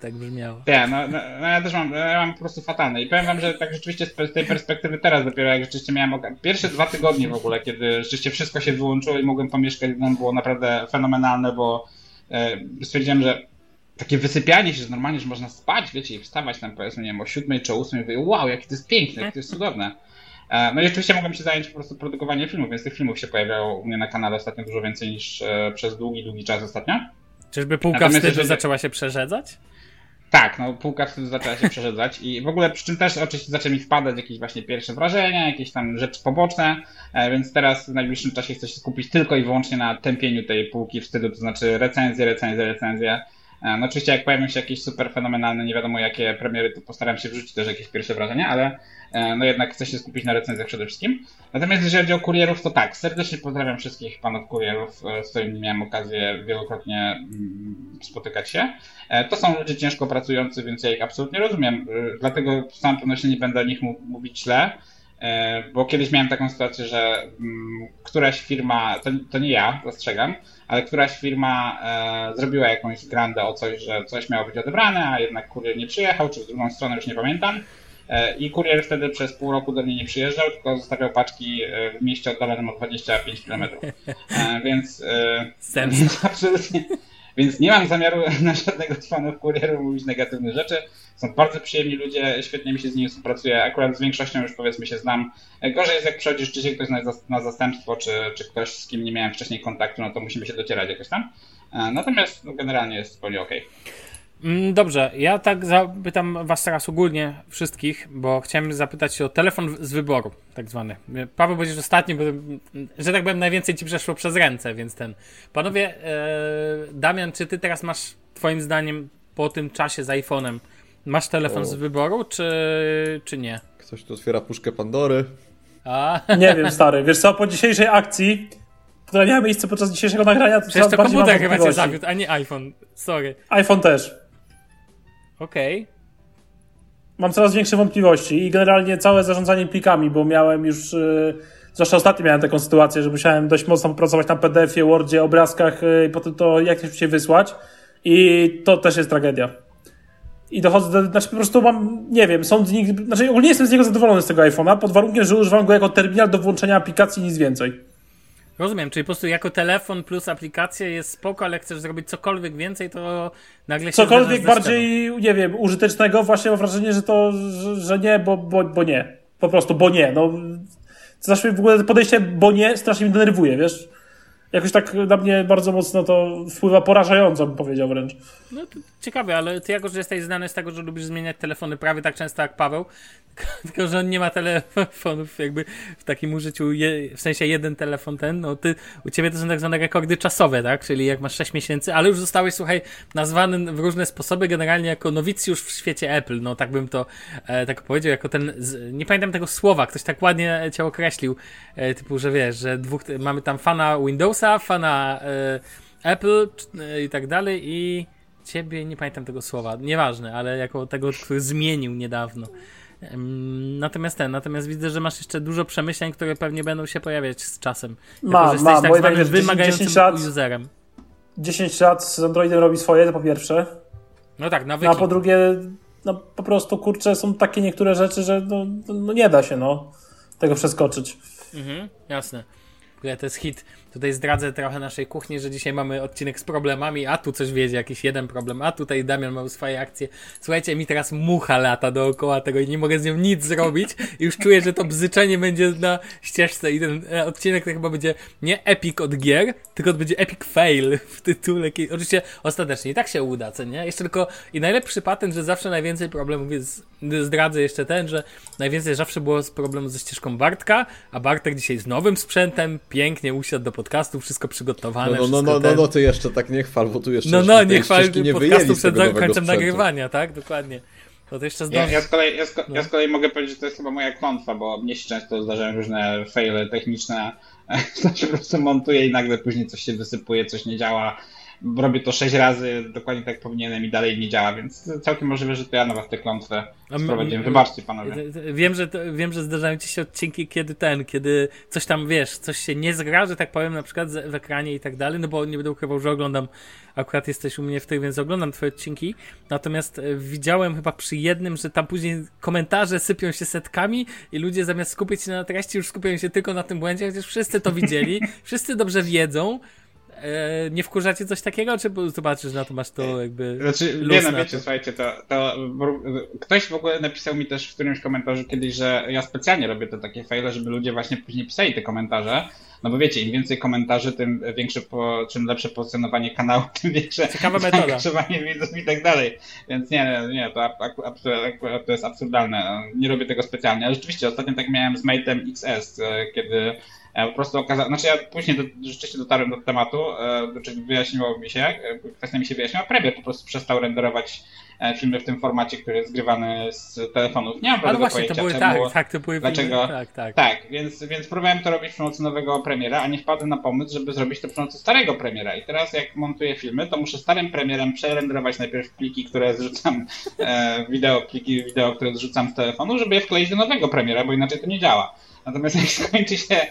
Speaker 2: Tak, tak brzmiało.
Speaker 5: Nie, no, no, no ja też mam, ja mam po prostu fatalne. I powiem wam, że tak rzeczywiście z tej perspektywy teraz dopiero, jak rzeczywiście miałem pierwsze dwa tygodnie w ogóle, kiedy rzeczywiście wszystko się wyłączyło i mogłem pomieszkać domu, było naprawdę fenomenalne, bo e, stwierdziłem, że takie wysypianie się, że normalnie, że można spać, wiecie, i wstawać tam powiedzmy, nie wiem, o siódmej czy o ósmej, mówię, wow, jakie to jest piękne, jakie to jest cudowne. E, No i oczywiście mogłem się zająć po prostu produkowaniem filmów, więc tych filmów się pojawiało u mnie na kanale ostatnio dużo więcej niż e, przez długi, długi czas ostatnio.
Speaker 2: Czyżby półka
Speaker 5: Natomiast
Speaker 2: wstydu
Speaker 5: jeżeli-
Speaker 2: zaczęła się przerzedzać?
Speaker 5: Tak, no półka wtedy zaczęła się przerzedzać i w ogóle przy czym też oczywiście zaczęły mi wpadać jakieś właśnie pierwsze wrażenia, jakieś tam rzeczy poboczne, e, więc teraz w najbliższym czasie chcę się skupić tylko i wyłącznie na tępieniu tej półki wstydu, to znaczy recenzje, recenzje, recenzje. E, No oczywiście jak pojawią się jakieś super fenomenalne, nie wiadomo jakie premiery, to postaram się wrzucić też jakieś pierwsze wrażenia, ale e, no jednak chcę się skupić na recenzjach przede wszystkim. Natomiast jeżeli chodzi o kurierów, to tak, serdecznie pozdrawiam wszystkich panów kurierów, e, z którymi miałem okazję wielokrotnie mm, spotykać się. To są ludzie ciężko pracujący, więc ja ich absolutnie rozumiem. Dlatego z całą nie będę o nich mówić źle, bo kiedyś miałem taką sytuację, że mm, któraś firma, to, to nie ja, zastrzegam, któraś firma e, zrobiła jakąś grandę o coś, że coś miało być odebrane, a jednak kurier nie przyjechał, czy w drugą stronę już nie pamiętam. E, I kurier wtedy przez pół roku do mnie nie przyjeżdżał, tylko zostawiał paczki e, w mieście oddalonym o 25 km. E, więc, e, więc absolutnie. Więc nie mam zamiaru na żadnego z fanów kurierów mówić negatywnych rzeczy. Są bardzo przyjemni ludzie, świetnie mi się z nimi współpracuje. Akurat z większością już powiedzmy się znam. Gorzej jest jak przychodzisz, czy się ktoś na, na zastępstwo, czy, czy ktoś z kim nie miałem wcześniej kontaktu, no to musimy się docierać jakoś tam. E, Natomiast no, generalnie jest zupełnie okej.
Speaker 2: Mm, Dobrze, ja tak zapytam was teraz ogólnie wszystkich, bo chciałem zapytać się o telefon z wyboru, tak zwany. Paweł będziesz ostatni, bo mm, że tak powiem najwięcej ci przeszło przez ręce, więc ten. Panowie, e, Damian, czy ty teraz masz twoim zdaniem po tym czasie z iPhone'em masz telefon
Speaker 4: O.
Speaker 2: z wyboru, czy, czy nie?
Speaker 4: Ktoś tu otwiera puszkę Pandory.
Speaker 2: A,
Speaker 7: Nie wiem, stary. Wiesz co, po dzisiejszej akcji, która miała miejsce podczas dzisiejszego nagrania, to
Speaker 2: przecież to komputer chyba cię zawiódł, a nie iPhone. Sorry.
Speaker 7: iPhone też.
Speaker 2: Okej.
Speaker 7: Mam coraz większe wątpliwości i generalnie całe zarządzanie plikami, bo miałem już, yy, zwłaszcza ostatnio miałem taką sytuację, że musiałem dość mocno pracować na PDF-ie, Wordzie, obrazkach yy, i potem to jak się wysłać i to też jest tragedia. I dochodzę do, znaczy po prostu mam, nie wiem, są dni, znaczy ogólnie jestem z niego zadowolony z tego iPhone'a, pod warunkiem, że używam go jako terminal do włączenia aplikacji nic więcej.
Speaker 2: Rozumiem, czyli po prostu jako telefon plus aplikacja jest spoko, ale chcesz zrobić cokolwiek więcej, to nagle się
Speaker 7: Cokolwiek bardziej, nie wiem, użytecznego, właśnie mam wrażenie, że to, że, że nie, bo, bo, bo nie. Po prostu, bo nie. No, zawsze w ogóle podejście, bo nie, strasznie mnie denerwuje, wiesz? Jakoś tak na mnie bardzo mocno to wpływa porażająco, bym powiedział wręcz.
Speaker 2: No to ciekawe, ale ty jako, że jesteś znany z tego, że lubisz zmieniać telefony prawie tak często jak Paweł, tylko że on nie ma telefonów jakby w takim użyciu, je, w sensie jeden telefon ten, no ty, u ciebie to są tak zwane rekordy czasowe, tak? Czyli jak masz 6 miesięcy, ale już zostałeś, słuchaj, nazwany w różne sposoby generalnie jako nowicjusz w świecie Apple, no tak bym to e, tak powiedział, jako ten, z, nie pamiętam tego słowa, ktoś tak ładnie cię określił, e, typu, że wiesz, że dwóch, mamy tam fana Windowsa, fana e, Apple e, i tak dalej i ciebie, nie pamiętam tego słowa, nieważne, ale jako tego, który zmienił niedawno. Natomiast ten, natomiast widzę, że masz jeszcze dużo przemyśleń, które pewnie będą się pojawiać z czasem. Jako, że jesteś
Speaker 7: mam,
Speaker 2: tak
Speaker 7: jednak
Speaker 2: zwanym
Speaker 7: 10
Speaker 2: wymagającym
Speaker 7: 10 lat-
Speaker 2: userem.
Speaker 7: 10 lat z Androidem robi swoje, to po pierwsze.
Speaker 2: No tak,
Speaker 7: No,
Speaker 2: nawyki.
Speaker 7: a po drugie, no po prostu, kurczę, są takie niektóre rzeczy, że no, no nie da się, no, tego przeskoczyć.
Speaker 2: Mhm, jasne. to jest hit. Tutaj zdradzę trochę naszej kuchni, że dzisiaj mamy odcinek z problemami, a tu coś wiedzie, jakiś jeden problem, a tutaj Damian ma swoje akcje. Słuchajcie, mi teraz mucha lata dookoła tego i nie mogę z nią nic zrobić. I już czuję, że to bzyczenie będzie na ścieżce i ten e, odcinek to chyba będzie nie epic od gier, tylko to będzie epic fail w tytule. Oczywiście ostatecznie i tak się uda, co nie? Jeszcze tylko i najlepszy patent, że zawsze najwięcej problemów jest, zdradzę jeszcze ten, że najwięcej zawsze było z problemu ze ścieżką Bartka, a Bartek dzisiaj z nowym sprzętem, pięknie usiadł do podcastu, wszystko przygotowane,
Speaker 4: No, no, no,
Speaker 2: wszystko
Speaker 4: no, no,
Speaker 2: ten-
Speaker 4: no, ty jeszcze tak nie chwal, bo tu jeszcze
Speaker 2: no, no, nie chwal
Speaker 4: nie
Speaker 2: podcastu przed końcem nagrywania, tak? Dokładnie. No to jeszcze
Speaker 5: Ja,
Speaker 2: zdąży.
Speaker 5: ja, z kolei, ja, z,
Speaker 2: No.
Speaker 5: ja z kolei mogę powiedzieć, że to jest chyba moja klątwa, bo mnie się często zdarzają różne faile techniczne, to się po prostu montuję i nagle później coś się wysypuje, coś nie działa. Robię to sześć razy, dokładnie tak powinienem i dalej nie działa, więc całkiem możliwe, że to ja na was tę klątwę sprowadziłem. Wybaczcie panowie.
Speaker 2: Wiem, że to, wiem, że zdarzają ci się odcinki, kiedy ten, kiedy coś tam wiesz, coś się nie zgra, że tak powiem, na przykład w ekranie i tak dalej, no bo nie będę ukrywał, że oglądam, akurat jesteś u mnie w tych, więc oglądam twoje odcinki. Natomiast e, widziałem chyba przy jednym, że tam później komentarze sypią się setkami i ludzie zamiast skupić się na treści, już skupiają się tylko na tym błędzie, chociaż wszyscy to widzieli, wszyscy dobrze wiedzą. E, nie wkurzacie coś takiego, czy zobaczysz na to, masz to jakby.
Speaker 5: Znaczy, nie no, wiecie,
Speaker 2: to?
Speaker 5: słuchajcie, to, to ktoś w ogóle napisał mi też w którymś komentarzu kiedyś, że ja specjalnie robię te takie faile, żeby ludzie właśnie później pisali te komentarze, no bo wiecie, im więcej komentarzy, tym większe, po, czym lepsze pozycjonowanie kanału, tym większe
Speaker 2: Ciekawa
Speaker 5: zaangażowanie widzów i tak dalej. Więc nie, nie, nie to, to jest absurdalne. Nie robię tego specjalnie. Ale rzeczywiście, ostatnio tak miałem z Mate'em XS, e, kiedy e, po prostu okazało, znaczy ja później do, rzeczywiście dotarłem do tematu, e, znaczy wyjaśniło mi się, e, kwestia mi się wyjaśniła, Premiere po prostu przestał renderować e, filmy w tym formacie, który jest zgrywany z telefonów. Nie mam
Speaker 2: Ale właśnie, to
Speaker 5: pojęcia,
Speaker 2: były
Speaker 5: czemu-
Speaker 2: tak, tak, to były
Speaker 5: dlaczego-
Speaker 2: filmy, tak, tak.
Speaker 5: tak, więc, więc próbowałem to robić przy pomocy nowego premiera, a nie wpadłem na pomysł, żeby zrobić to przy pomocy starego premiera. I teraz jak montuję filmy, to muszę starym premierem przerenderować najpierw pliki, które zrzucam, e, wideo, pliki wideo, które zrzucam z telefonu, żeby je wkleić do nowego premiera, bo inaczej to nie działa. Natomiast jak skończy się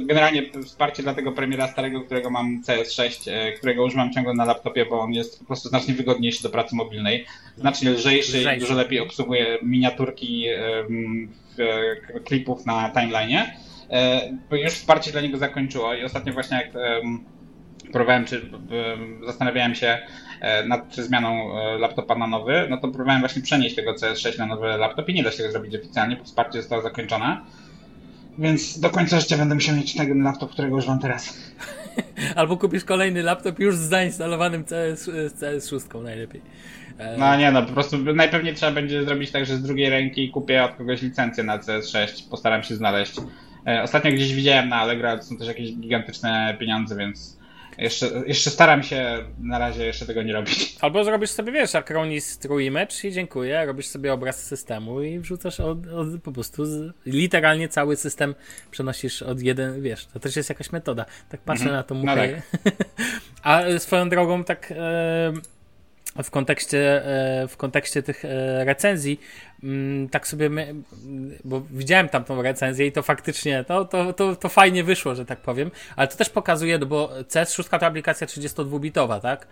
Speaker 5: generalnie wsparcie dla tego premiera starego, którego mam CS6, e, którego używam ciągle na laptopie, bo on jest po prostu znacznie wygodniejszy do pracy mobilnej, znacznie lżejszy i
Speaker 2: Lżejszy.
Speaker 5: dużo lepiej obsługuje miniaturki em, w, e, klipów na timeline'ie. E, bo już wsparcie dla niego zakończyło i ostatnio właśnie jak em, próbowałem, czy em, zastanawiałem się e, nad zmianą e, laptopa na nowy, no to próbowałem właśnie przenieść tego CS6 na nowy laptop i nie da się tego zrobić oficjalnie, bo wsparcie zostało zakończone. Więc do końca życia będę musiał mieć ten laptop, którego używam teraz.
Speaker 2: Albo kupisz kolejny laptop już z zainstalowanym CS, z CS6 najlepiej. E,
Speaker 5: No nie no, po prostu najpewniej trzeba będzie zrobić tak, że z drugiej ręki kupię od kogoś licencję na CS6, postaram się znaleźć. E, Ostatnio gdzieś widziałem na Allegro, ale to są też jakieś gigantyczne pieniądze, więc jeszcze, jeszcze staram się na razie jeszcze tego nie robić.
Speaker 2: Albo zrobisz sobie, wiesz, Acronis True Image i dziękuję, robisz sobie obraz systemu i wrzucasz od, od, po prostu z, literalnie cały system przenosisz od jeden, wiesz, to też jest jakaś metoda. Tak patrzę
Speaker 5: Mhm.
Speaker 2: na to,
Speaker 5: No
Speaker 2: mówię. A e, swoją drogą tak e, w kontekście, e, w kontekście tych e, recenzji, mm, tak sobie, my, mm, bo widziałem tam tą recenzję i to faktycznie, to, to, to, to fajnie wyszło, że tak powiem, ale to też pokazuje, no bo CS6 to aplikacja 32-bitowa, tak?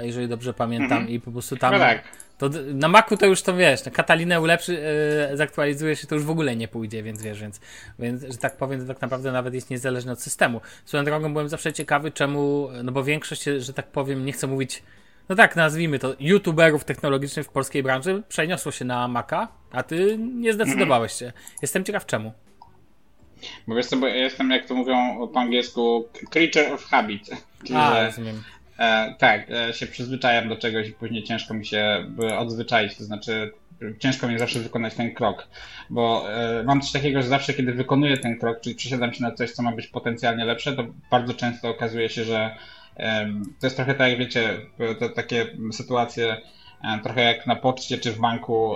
Speaker 2: Jeżeli dobrze pamiętam i po prostu tam...
Speaker 5: No tak.
Speaker 2: To na Macu to już to wiesz, no Katalinę ulepszy, yy, zaktualizujesz i to już w ogóle nie pójdzie, więc wiesz, więc, więc, że tak powiem, to tak naprawdę nawet jest niezależne od systemu. Swoją drogą byłem zawsze ciekawy, czemu, no bo większość, że tak powiem, nie chcę mówić, no tak, nazwijmy to, youtuberów technologicznych w polskiej branży przeniosło się na Maca, a ty nie zdecydowałeś się. Jestem ciekaw czemu.
Speaker 5: Bo wiesz co, bo jestem, jak to mówią po angielsku, creature of habit. Czyli,
Speaker 2: A,
Speaker 5: że
Speaker 2: rozumiem.
Speaker 5: E, tak, e, się przyzwyczajam do czegoś i później ciężko mi się odzwyczaić, to znaczy ciężko mi zawsze wykonać ten krok, bo e, mam coś takiego, że zawsze kiedy wykonuję ten krok, czyli przesiadam się na coś, co ma być potencjalnie lepsze, to bardzo często okazuje się, że to jest trochę tak, jak wiecie, te takie sytuacje e, trochę jak na poczcie czy w banku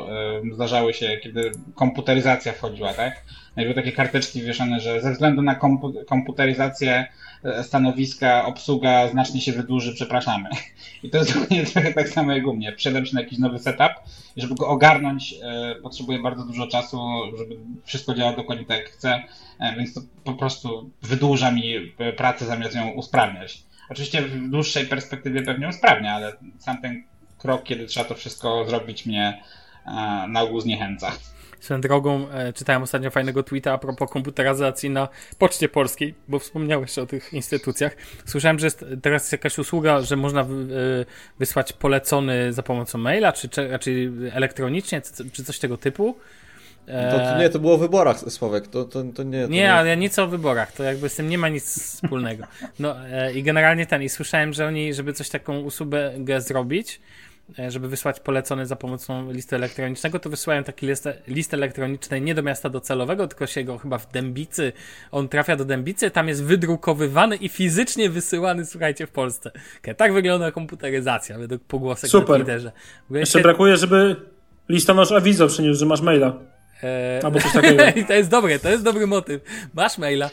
Speaker 5: zdarzały się, kiedy komputeryzacja wchodziła, tak? No były takie karteczki wieszane, że ze względu na kompu- komputeryzację e, stanowiska, obsługa znacznie się wydłuży, przepraszamy. I to jest trochę tak samo jak u mnie. Przyjadam się na jakiś nowy setup i żeby go ogarnąć, e, potrzebuję bardzo dużo czasu, żeby wszystko działało dokładnie tak jak chcę, więc to po prostu wydłuża mi pracę zamiast ją usprawniać. Oczywiście w dłuższej perspektywie pewnie usprawnia, ale sam ten krok, kiedy trzeba to wszystko zrobić, mnie e, na ogół zniechęca.
Speaker 2: Swoją drogą e, czytałem ostatnio fajnego tweeta a propos komputeryzacji na Poczcie Polskiej, bo wspomniałeś o tych instytucjach. Słyszałem, że jest teraz jakaś usługa, że można e, wysłać polecony za pomocą maila, czy, raczej elektronicznie, czy coś tego typu.
Speaker 4: To, to nie, to było o wyborach, Sławek, to, to, to nie. To
Speaker 2: nie, ale nic o wyborach, to jakby z tym nie ma nic wspólnego. No e, i generalnie ten, i słyszałem, że oni, żeby coś taką usługę zrobić, e, żeby wysłać polecony za pomocą listy elektronicznego, to wysyłają taki list, list elektroniczny nie do miasta docelowego, tylko się go chyba w Dębicy, on trafia do Dębicy, tam jest wydrukowywany i fizycznie wysyłany, słuchajcie, w Polsce. Okay, tak wygląda komputeryzacja, według pogłosek
Speaker 7: Super.
Speaker 2: na Twitterze.
Speaker 7: Jeszcze
Speaker 2: świet-
Speaker 7: brakuje, żeby listonosz awizo przyniósł, że masz maila.
Speaker 2: E,
Speaker 7: Albo coś takiego.
Speaker 2: I to jest dobre, to jest dobry motyw. Masz maila.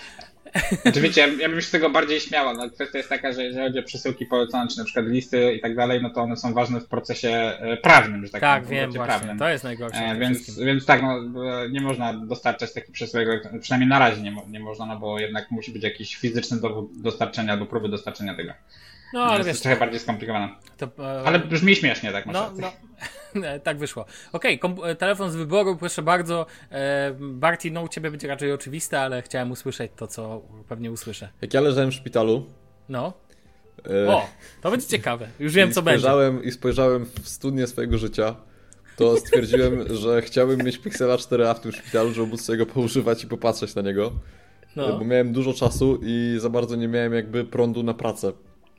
Speaker 5: Znaczy wiecie, ja, ja bym się z tego bardziej śmiała. No, kwestia jest taka, że jeżeli chodzi o przesyłki polecone, czy na przykład listy i tak dalej, no to one są ważne w procesie e, prawnym, że tak,
Speaker 2: Tak, wiem właśnie,
Speaker 5: prawnym.
Speaker 2: to jest najgorsze.
Speaker 5: E, więc, więc tak, no, e, nie można dostarczać takich przesyłek, przynajmniej na razie nie, nie można, no bo jednak musi być jakiś fizyczny dowód dostarczenia, do próby dostarczenia tego.
Speaker 2: No,
Speaker 5: Ale jest
Speaker 2: wiesz,
Speaker 5: trochę bardziej skomplikowane.
Speaker 2: to, e,
Speaker 5: Ale brzmi śmiesznie, tak masz
Speaker 2: no,
Speaker 5: rację.
Speaker 2: no, tak wyszło. Okej, kom- e, telefon z wyboru, proszę bardzo. E, Barty, no u ciebie będzie raczej oczywiste, ale chciałem usłyszeć to, co pewnie usłyszę.
Speaker 4: Jak ja leżałem w szpitalu.
Speaker 2: No,
Speaker 4: e,
Speaker 2: o, to będzie ciekawe. Już wiem, co będzie.
Speaker 4: I spojrzałem w studnię swojego życia, to stwierdziłem, że chciałbym mieć Pixela 4a w tym szpitalu, żeby móc sobie go poużywać i popatrzeć na niego.
Speaker 2: No.
Speaker 4: Bo miałem dużo czasu i za bardzo nie miałem jakby prądu na pracę.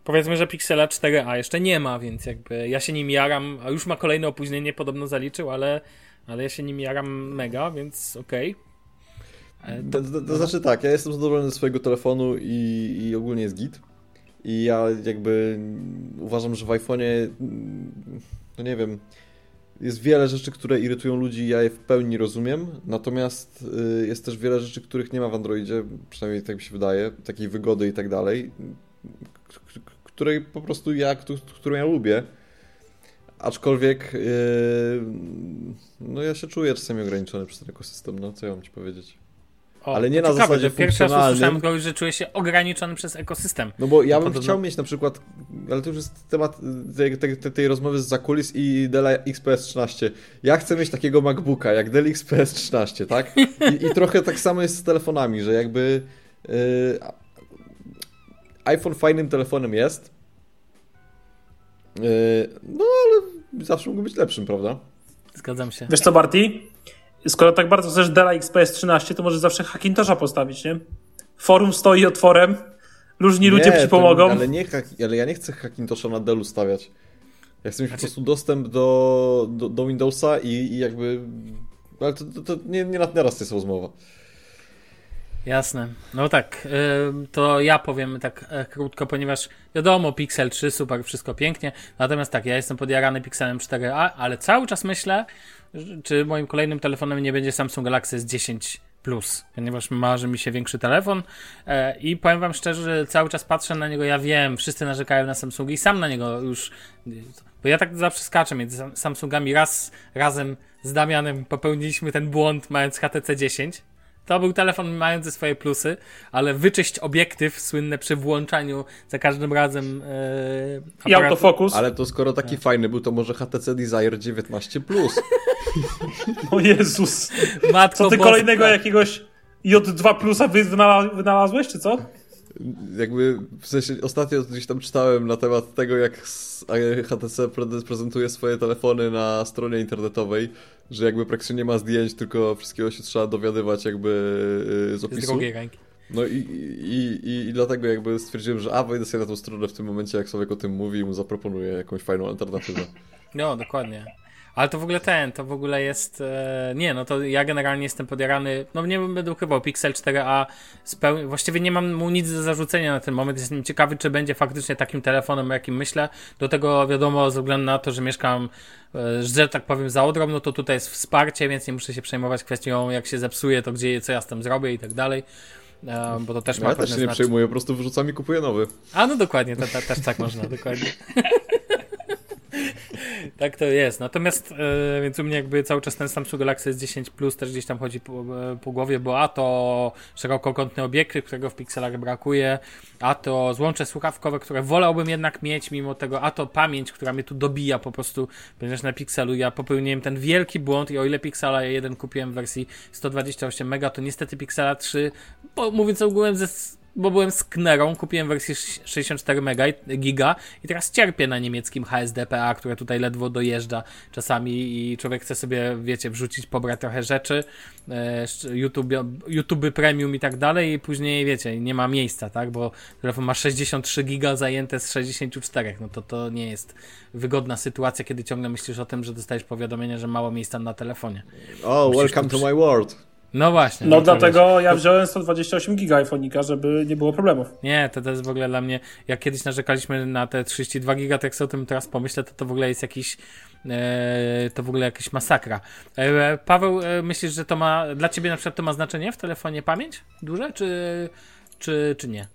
Speaker 2: Powiedzmy, że Pixela 4a jeszcze nie ma, więc jakby ja się nim jaram, a już ma kolejne opóźnienie, podobno zaliczył, ale, ale ja się nim jaram mega, więc okej. E,
Speaker 4: To, to, to znaczy tak, ja jestem zadowolony ze swojego telefonu i, i ogólnie jest git. I ja jakby uważam, że w iPhone'ie, no nie wiem, jest wiele rzeczy, które irytują ludzi ja je w pełni rozumiem, natomiast y, jest też wiele rzeczy, których nie ma w Androidzie, przynajmniej tak mi się wydaje, takiej wygody i tak dalej, której po prostu ja, któ- którą ja lubię. Aczkolwiek yy, no ja się czuję czasami ograniczony przez ten ekosystem, no co ja mam ci powiedzieć.
Speaker 2: O,
Speaker 4: Ale nie
Speaker 2: to
Speaker 4: na
Speaker 2: ciekawe,
Speaker 4: zasadzie
Speaker 2: że Pierwszy raz usłyszałem kogoś, że czuje się ograniczony przez ekosystem.
Speaker 4: No bo ja bym
Speaker 2: podobno-
Speaker 4: chciał mieć na przykład, ale to już jest temat tej, tej, tej, rozmowy z zakulis i Dell XPS 13. Ja chcę mieć takiego MacBooka jak Dell XPS 13, tak? I, i trochę tak samo jest z telefonami, że jakby yy, iPhone fajnym telefonem jest, yy, no ale zawsze mógł być lepszym, prawda?
Speaker 2: Zgadzam się.
Speaker 7: Wiesz co, Barty? Skoro tak bardzo chcesz Della XPS 13, to możesz zawsze Hackintosha postawić, nie? Forum stoi otworem, różni ludzie
Speaker 4: Nie,
Speaker 7: ci
Speaker 4: to-
Speaker 7: pomogą.
Speaker 4: Ale, nie, ale ja nie chcę Hackintosha na Dellu stawiać. Ja chcę mieć
Speaker 2: Znaczy-
Speaker 4: po prostu dostęp do, do, do Windowsa i, i jakby... Ale to, to, to nie, nie na teraz jest rozmowa.
Speaker 2: Jasne. No tak, to ja powiem tak e, krótko, ponieważ wiadomo, Pixel 3, super, wszystko pięknie. Natomiast tak, ja jestem podjarany Pixelem 4a, ale cały czas myślę, czy moim kolejnym telefonem nie będzie Samsung Galaxy S10 Plus, ponieważ marzy mi się większy telefon e, i powiem wam szczerze, że cały czas patrzę na niego, ja wiem, wszyscy narzekają na Samsungi i sam na niego już, bo ja tak zawsze skaczę między Sam- Samsungami, raz razem z Damianem popełniliśmy ten błąd mając HTC 10, to był telefon mający swoje plusy, ale wyczyść obiektyw słynne przy włączaniu za każdym razem e,
Speaker 7: I autofokus.
Speaker 4: Ale to skoro taki fajny był, to może HTC Desire 19 Plus.
Speaker 7: O Jezus.
Speaker 2: Matko
Speaker 7: Co ty
Speaker 2: Boska.
Speaker 7: kolejnego jakiegoś J2 plusa wy- wynala- wynalazłeś, czy co?
Speaker 4: Jakby w sensie ostatnio gdzieś tam czytałem na temat tego, jak HTC pre- prezentuje swoje telefony na stronie internetowej, że jakby praktycznie nie ma zdjęć, tylko wszystkiego się trzeba dowiadywać jakby y, z
Speaker 2: Z
Speaker 4: opisu.
Speaker 2: drugiej ręki.
Speaker 4: No i, i, i, i dlatego jakby stwierdziłem, że a wejdę sobie na tą stronę w tym momencie, jak Sławek o tym mówi i mu zaproponuję jakąś fajną alternatywę.
Speaker 2: No, dokładnie. Ale to w ogóle ten, to w ogóle jest. E, nie, no to ja generalnie jestem podjarany. No nie będę ukrywał, Pixel 4a speł... właściwie nie mam mu nic do zarzucenia na ten moment. Jestem ciekawy, czy będzie faktycznie takim telefonem, o jakim myślę. Do tego wiadomo, ze względu na to, że mieszkam, e, że tak powiem, za Odrą, no to tutaj jest wsparcie, więc nie muszę się przejmować kwestią, jak się zepsuje, to gdzie, co ja z tym zrobię i tak dalej. E, bo to też ma
Speaker 4: ja też się nie
Speaker 2: znaczy-
Speaker 4: przejmuję, po prostu wyrzucam i kupuję nowy.
Speaker 2: A no dokładnie, to, to, też tak można, dokładnie. Tak to jest. Natomiast, e, więc u mnie jakby cały czas ten Samsung Galaxy S10 Plus też gdzieś tam chodzi po, e, po głowie, bo a to szerokokątny obiektyw, którego w pikselach brakuje, a to złącze słuchawkowe, które wolałbym jednak mieć mimo tego, a to pamięć, która mnie tu dobija po prostu, ponieważ na Pixelu ja popełniłem ten wielki błąd i o ile Pixela 1 kupiłem w wersji 128 MB, to niestety Pixela 3, bo mówiąc ogółem ze bo byłem z Knerą, kupiłem wersję 64 mega, giga i teraz cierpię na niemieckim HSDPA, które tutaj ledwo dojeżdża czasami i człowiek chce sobie, wiecie, wrzucić, pobrać trochę rzeczy, e, YouTube, YouTube Premium i tak dalej i później, wiecie, nie ma miejsca, tak, bo telefon ma 63 giga zajęte z 64, no to to nie jest wygodna sytuacja, kiedy ciągle myślisz o tym, że dostajesz powiadomienie, że mało miejsca na telefonie.
Speaker 4: Oh, welcome to my world.
Speaker 2: No właśnie.
Speaker 7: No, no dlatego wiesz, ja wziąłem 128 giga iPhone'ika, żeby nie było problemów.
Speaker 2: Nie, to, to jest w ogóle dla mnie, jak kiedyś narzekaliśmy na te 32 giga, to jak sobie o tym teraz pomyślę, to to w ogóle jest jakiś e, to w ogóle jakaś masakra. E, Paweł, e, myślisz, że to ma, dla ciebie na przykład to ma znaczenie w telefonie pamięć duże, czy, czy, czy nie?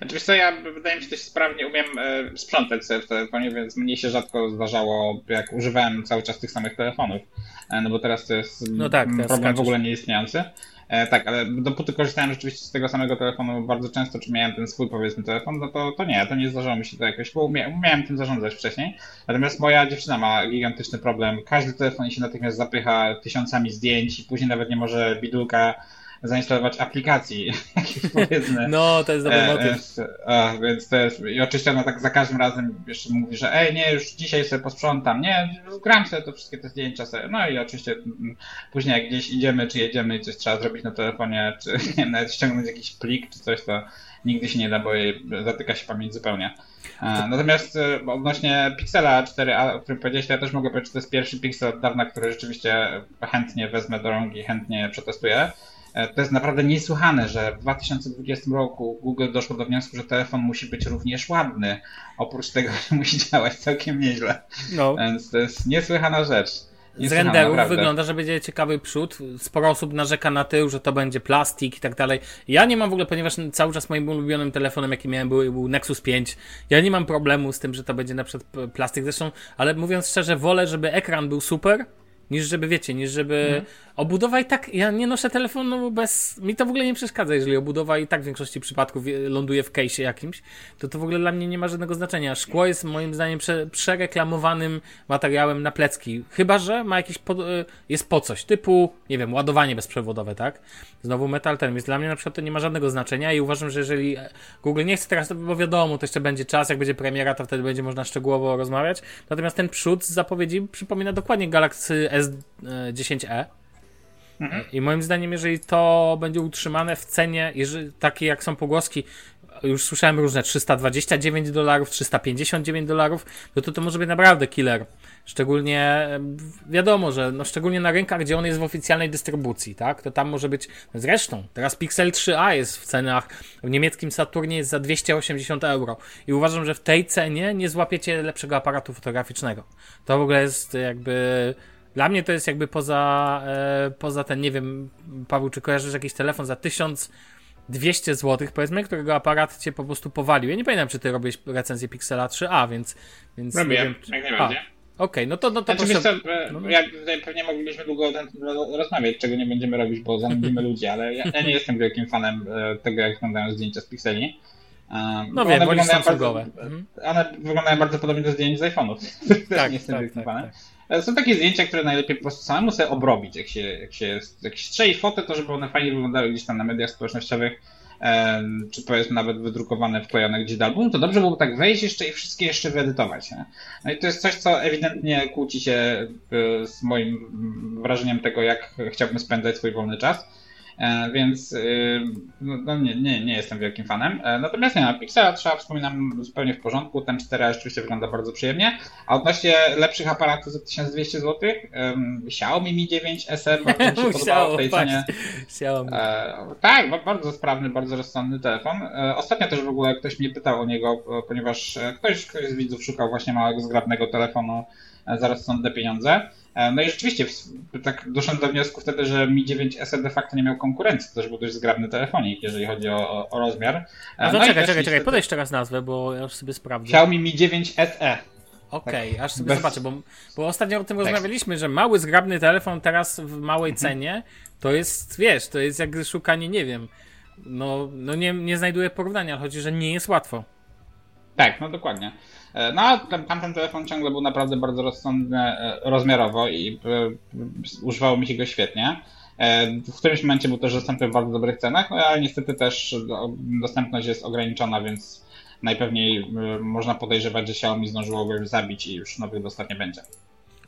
Speaker 5: Oczywiście znaczy, ja wydaje mi się, że sprawnie umiem e, sprzątać sobie w telefonie, więc mnie się rzadko zdarzało, jak używałem cały czas tych samych telefonów. E, no bo teraz to jest no tak, problem w ogóle nieistniejący. E, tak, ale dopóty korzystałem rzeczywiście z tego samego telefonu bardzo często, czy miałem ten swój powiedzmy telefon, no to, to nie, to nie zdarzało mi się to jakoś, bo umia, umiałem tym zarządzać wcześniej. Natomiast moja dziewczyna ma gigantyczny problem. Każdy telefon się natychmiast zapycha tysiącami zdjęć i później nawet nie może bidulka zainstalować aplikacji, jakieś powiedzmy.
Speaker 2: No, to jest dobry e, motyw.
Speaker 5: A, więc to jest, i oczywiście ona tak za każdym razem jeszcze mówi, że ej, nie, już dzisiaj sobie posprzątam, nie, gram sobie to wszystkie te zdjęcia sobie. No i oczywiście mm, później jak gdzieś idziemy, czy jedziemy i coś trzeba zrobić na telefonie, czy nie wiem, nawet ściągnąć jakiś plik, czy coś, to nigdy się nie da, bo jej zatyka się pamięć zupełnie. E, natomiast e, odnośnie Pixela 4a, o którym powiedziałeś, to ja też mogę powiedzieć, że to jest pierwszy Pixel od dawna, który rzeczywiście chętnie wezmę do rąk i chętnie przetestuję. E, to jest naprawdę niesłychane, że w 2020 roku Google doszło do wniosku, że telefon musi być również ładny. Oprócz tego, że musi działać całkiem nieźle. No. Więc to jest niesłychana rzecz.
Speaker 2: Z renderów naprawdę. wygląda, że będzie ciekawy przód. Sporo osób narzeka na tył, że to będzie plastik i tak dalej. Ja nie mam w ogóle, ponieważ cały czas moim ulubionym telefonem, jaki miałem, był, był Nexus 5. Ja nie mam problemu z tym, że to będzie na przykład plastik. Zresztą, ale mówiąc szczerze, wolę, żeby ekran był super, niż żeby, wiecie, niż żeby mhm. obudowa i tak, ja nie noszę telefonu bez, mi to w ogóle nie przeszkadza, jeżeli obudowa i tak w większości przypadków ląduje w case'ie jakimś, to to w ogóle dla mnie nie ma żadnego znaczenia. Szkło jest moim zdaniem prze, przereklamowanym materiałem na plecki, chyba, że ma jakiś, po, e, jest po coś, typu, nie wiem, ładowanie bezprzewodowe, tak? Znowu metal ten, więc dla mnie na przykład to nie ma żadnego znaczenia i uważam, że jeżeli Google nie chce teraz, bo wiadomo, to jeszcze będzie czas, jak będzie premiera, to wtedy będzie można szczegółowo rozmawiać, natomiast ten przód z zapowiedzi przypomina dokładnie Galaxy S10e. Mhm. I moim zdaniem, jeżeli to będzie utrzymane w cenie, jeżeli, takie jak są pogłoski, już słyszałem różne 329 dolarów, 359 dolarów, no to to może być naprawdę killer. Szczególnie wiadomo, że no szczególnie na rynkach, gdzie on jest w oficjalnej dystrybucji, tak? To tam może być. Zresztą, teraz Pixel 3a jest w cenach w niemieckim Saturnie jest za 280 euro. I uważam, że w tej cenie nie złapiecie lepszego aparatu fotograficznego. To w ogóle jest jakby dla mnie to jest jakby poza, e, poza ten, nie wiem, Paweł, czy kojarzysz jakiś telefon za 1200 zł, powiedzmy, którego aparat cię po prostu powalił. Ja nie pamiętam, czy ty robisz recenzję Pixela 3a, więc. więc
Speaker 5: Robię, wiem, czy... jak najbardziej.
Speaker 2: Okej, okay, no to, no to
Speaker 5: znaczy, proszę... co, e, no, no. jak pewnie moglibyśmy długo o tym rozmawiać, czego nie będziemy robić, bo zanudzimy ludzi, ale ja, ja, nie jestem wielkim fanem e, tego, jak wyglądają zdjęcia z pikseli.
Speaker 2: No wiem, one wyglądają bardzo, mhm.
Speaker 5: One wyglądają bardzo podobnie do zdjęć z iPhone'ów. Tak, nie jestem tak, wielkim tak, fanem. Tak. E, są takie zdjęcia, które najlepiej po prostu samemu sobie obrobić. Jak się, jak się, jak się strzeli fotę, to żeby one fajnie wyglądały gdzieś tam na mediach społecznościowych, czy powiedzmy nawet wydrukowane, wklejone gdzieś do albumu, to dobrze byłoby tak wejść jeszcze i wszystkie jeszcze wyedytować. Nie? No i to jest coś, co ewidentnie kłóci się e, z moim wrażeniem tego, jak chciałbym spędzać swój wolny czas. E, więc y, no, no, nie, nie, nie jestem wielkim fanem. E, natomiast nie, na Pixela trzeba wspominam zupełnie w porządku, ten 4 rzeczywiście wygląda bardzo przyjemnie. A odnośnie lepszych aparatów za 1200 zł, um, Xiaomi Mi 9 SE bardzo mi się podobało w tej cenie. Xiaomi. E, tak, bardzo sprawny, bardzo rozsądny telefon. E, ostatnio też w ogóle ktoś mnie pytał o niego, ponieważ ktoś, ktoś z widzów szukał właśnie małego, zgrabnego telefonu za rozsądne pieniądze. E, no i rzeczywiście, tak doszedłem do wniosku wtedy, że Mi 9 SE de facto nie miał konkurencji. To też był dość zgrabny telefonik, jeżeli chodzi o, o rozmiar.
Speaker 2: E, no, no czekaj, czekaj, czekaj, podaj jeszcze raz nazwę, bo ja już sobie sprawdzę.
Speaker 5: Xiaomi Mi 9 SE.
Speaker 2: Okej, aż sobie
Speaker 5: bez-
Speaker 2: zobaczę, bo, bo ostatnio o tym
Speaker 5: Tak.
Speaker 2: rozmawialiśmy, że mały, zgrabny telefon teraz w małej
Speaker 5: Mhm.
Speaker 2: cenie, to jest, wiesz, to jest jak szukanie, nie wiem, no, no nie, nie znajduję porównania, chodzi, że nie jest łatwo.
Speaker 5: Tak, no dokładnie. E, No a ten, tamten telefon ciągle był naprawdę bardzo rozsądny e, rozmiarowo i e, używało mi się go świetnie. W którymś momencie był też dostępny w bardzo dobrych cenach, no ale niestety też do- dostępność jest ograniczona, więc najpewniej można podejrzewać, że Xiaomi zdążyło go już zabić i już nowych dostaw nie będzie.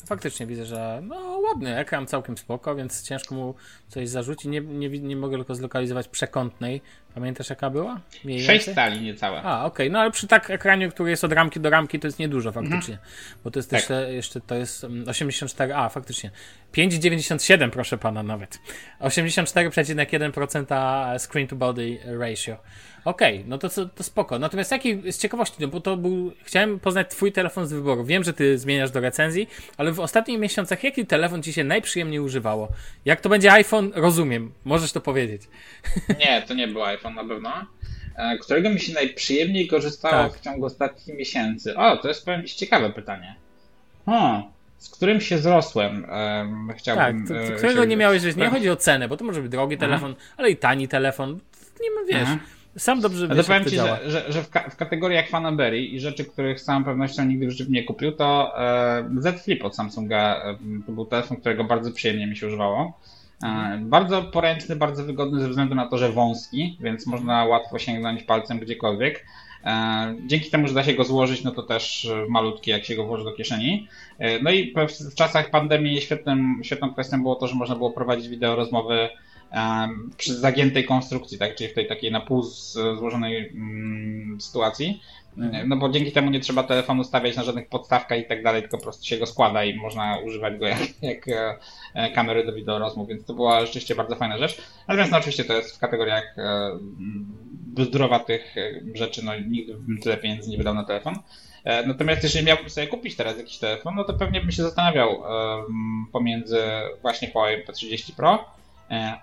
Speaker 2: Faktycznie widzę, że no ładny ekran, całkiem spoko, więc ciężko mu coś zarzucić. Nie, nie, nie mogę tylko zlokalizować przekątnej. Pamiętasz jaka była? Mniej
Speaker 5: 6
Speaker 2: więcej?
Speaker 5: stali niecałe.
Speaker 2: A, okej, no ale przy tak ekranie, który jest od ramki do ramki, to jest niedużo faktycznie. Bo to jest
Speaker 5: Tak.
Speaker 2: jeszcze, jeszcze to jest mm, 84, a faktycznie. 5,97 proszę pana nawet. 84,1% screen to body ratio. Okej, no to, to spoko. Natomiast jaki z ciekawości, no bo to był, chciałem poznać twój telefon z wyboru. Wiem, że ty zmieniasz do recenzji, ale w ostatnich miesiącach jaki telefon ci się najprzyjemniej używało? Jak to będzie iPhone, rozumiem. Możesz to powiedzieć.
Speaker 5: Nie, to nie był iPhone na pewno. E, Którego mi się najprzyjemniej korzystało
Speaker 2: Tak.
Speaker 5: w ciągu ostatnich miesięcy? O, to jest powiem ci ciekawe pytanie. Hmm, z którym się zrosłem? Em,
Speaker 2: Tak,
Speaker 5: chciałbym.
Speaker 2: to,
Speaker 5: e,
Speaker 2: to, którego
Speaker 5: chciałbym-
Speaker 2: nie miałeś, że nie chodzi o cenę, bo to może być drogi telefon, ale i tani telefon. Nie ma, wiesz,
Speaker 5: Mhm.
Speaker 2: sam dobrze wiesz,
Speaker 5: powiem ci, że, że, że w, ka- w kategoriach Fanaberry i rzeczy, których z całą pewnością nigdy w życiu nie kupił, to e, Z Flip od Samsunga e, to był telefon, którego bardzo przyjemnie mi się używało. E, bardzo poręczny, bardzo wygodny ze względu na to, że wąski, więc można łatwo sięgnąć palcem gdziekolwiek. E, dzięki temu, że da się go złożyć, no to też e, malutki, jak się go włoży do kieszeni. E, no i w, czasach pandemii świetnym, świetną kwestią było to, że można było prowadzić wideo rozmowy przy zagiętej konstrukcji, tak, czyli w tej takiej na pół złożonej mm, sytuacji. No bo dzięki temu nie trzeba telefonu stawiać na żadnych podstawkach i tak dalej, tylko po prostu się go składa i można używać go jak, jak e, e, kamery do wideo rozmów, więc to była rzeczywiście bardzo fajna rzecz. Natomiast no, oczywiście to jest w kategoriach e, bzdurowatych e, rzeczy, no nigdy bym tyle pieniędzy nie wydał na telefon. Natomiast jeżeli miałbym sobie kupić teraz jakiś telefon, no to pewnie bym się zastanawiał pomiędzy właśnie Huawei P30 Pro,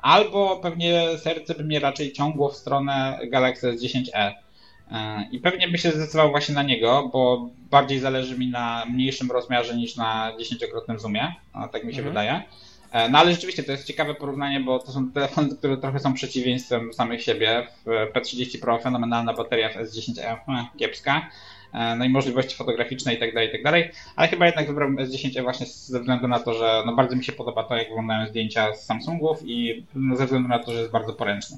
Speaker 5: albo pewnie serce by mnie raczej ciągło w stronę Galaxy S10e. E, I pewnie by się zdecydował właśnie na niego, bo bardziej zależy mi na mniejszym rozmiarze niż na dziesięciokrotnym zoomie, a tak mi się
Speaker 2: Mhm.
Speaker 5: wydaje. E, No ale rzeczywiście to jest ciekawe porównanie, bo to są telefony, które trochę są przeciwieństwem samych siebie. W P30 Pro fenomenalna bateria, w S10e e, kiepska. E, No i możliwości fotograficzne i tak dalej, i tak dalej. Ale chyba jednak wybrałbym S10e właśnie ze względu na to, że no bardzo mi się podoba to, jak wyglądają zdjęcia z Samsungów i no ze względu na to, że jest bardzo poręczny.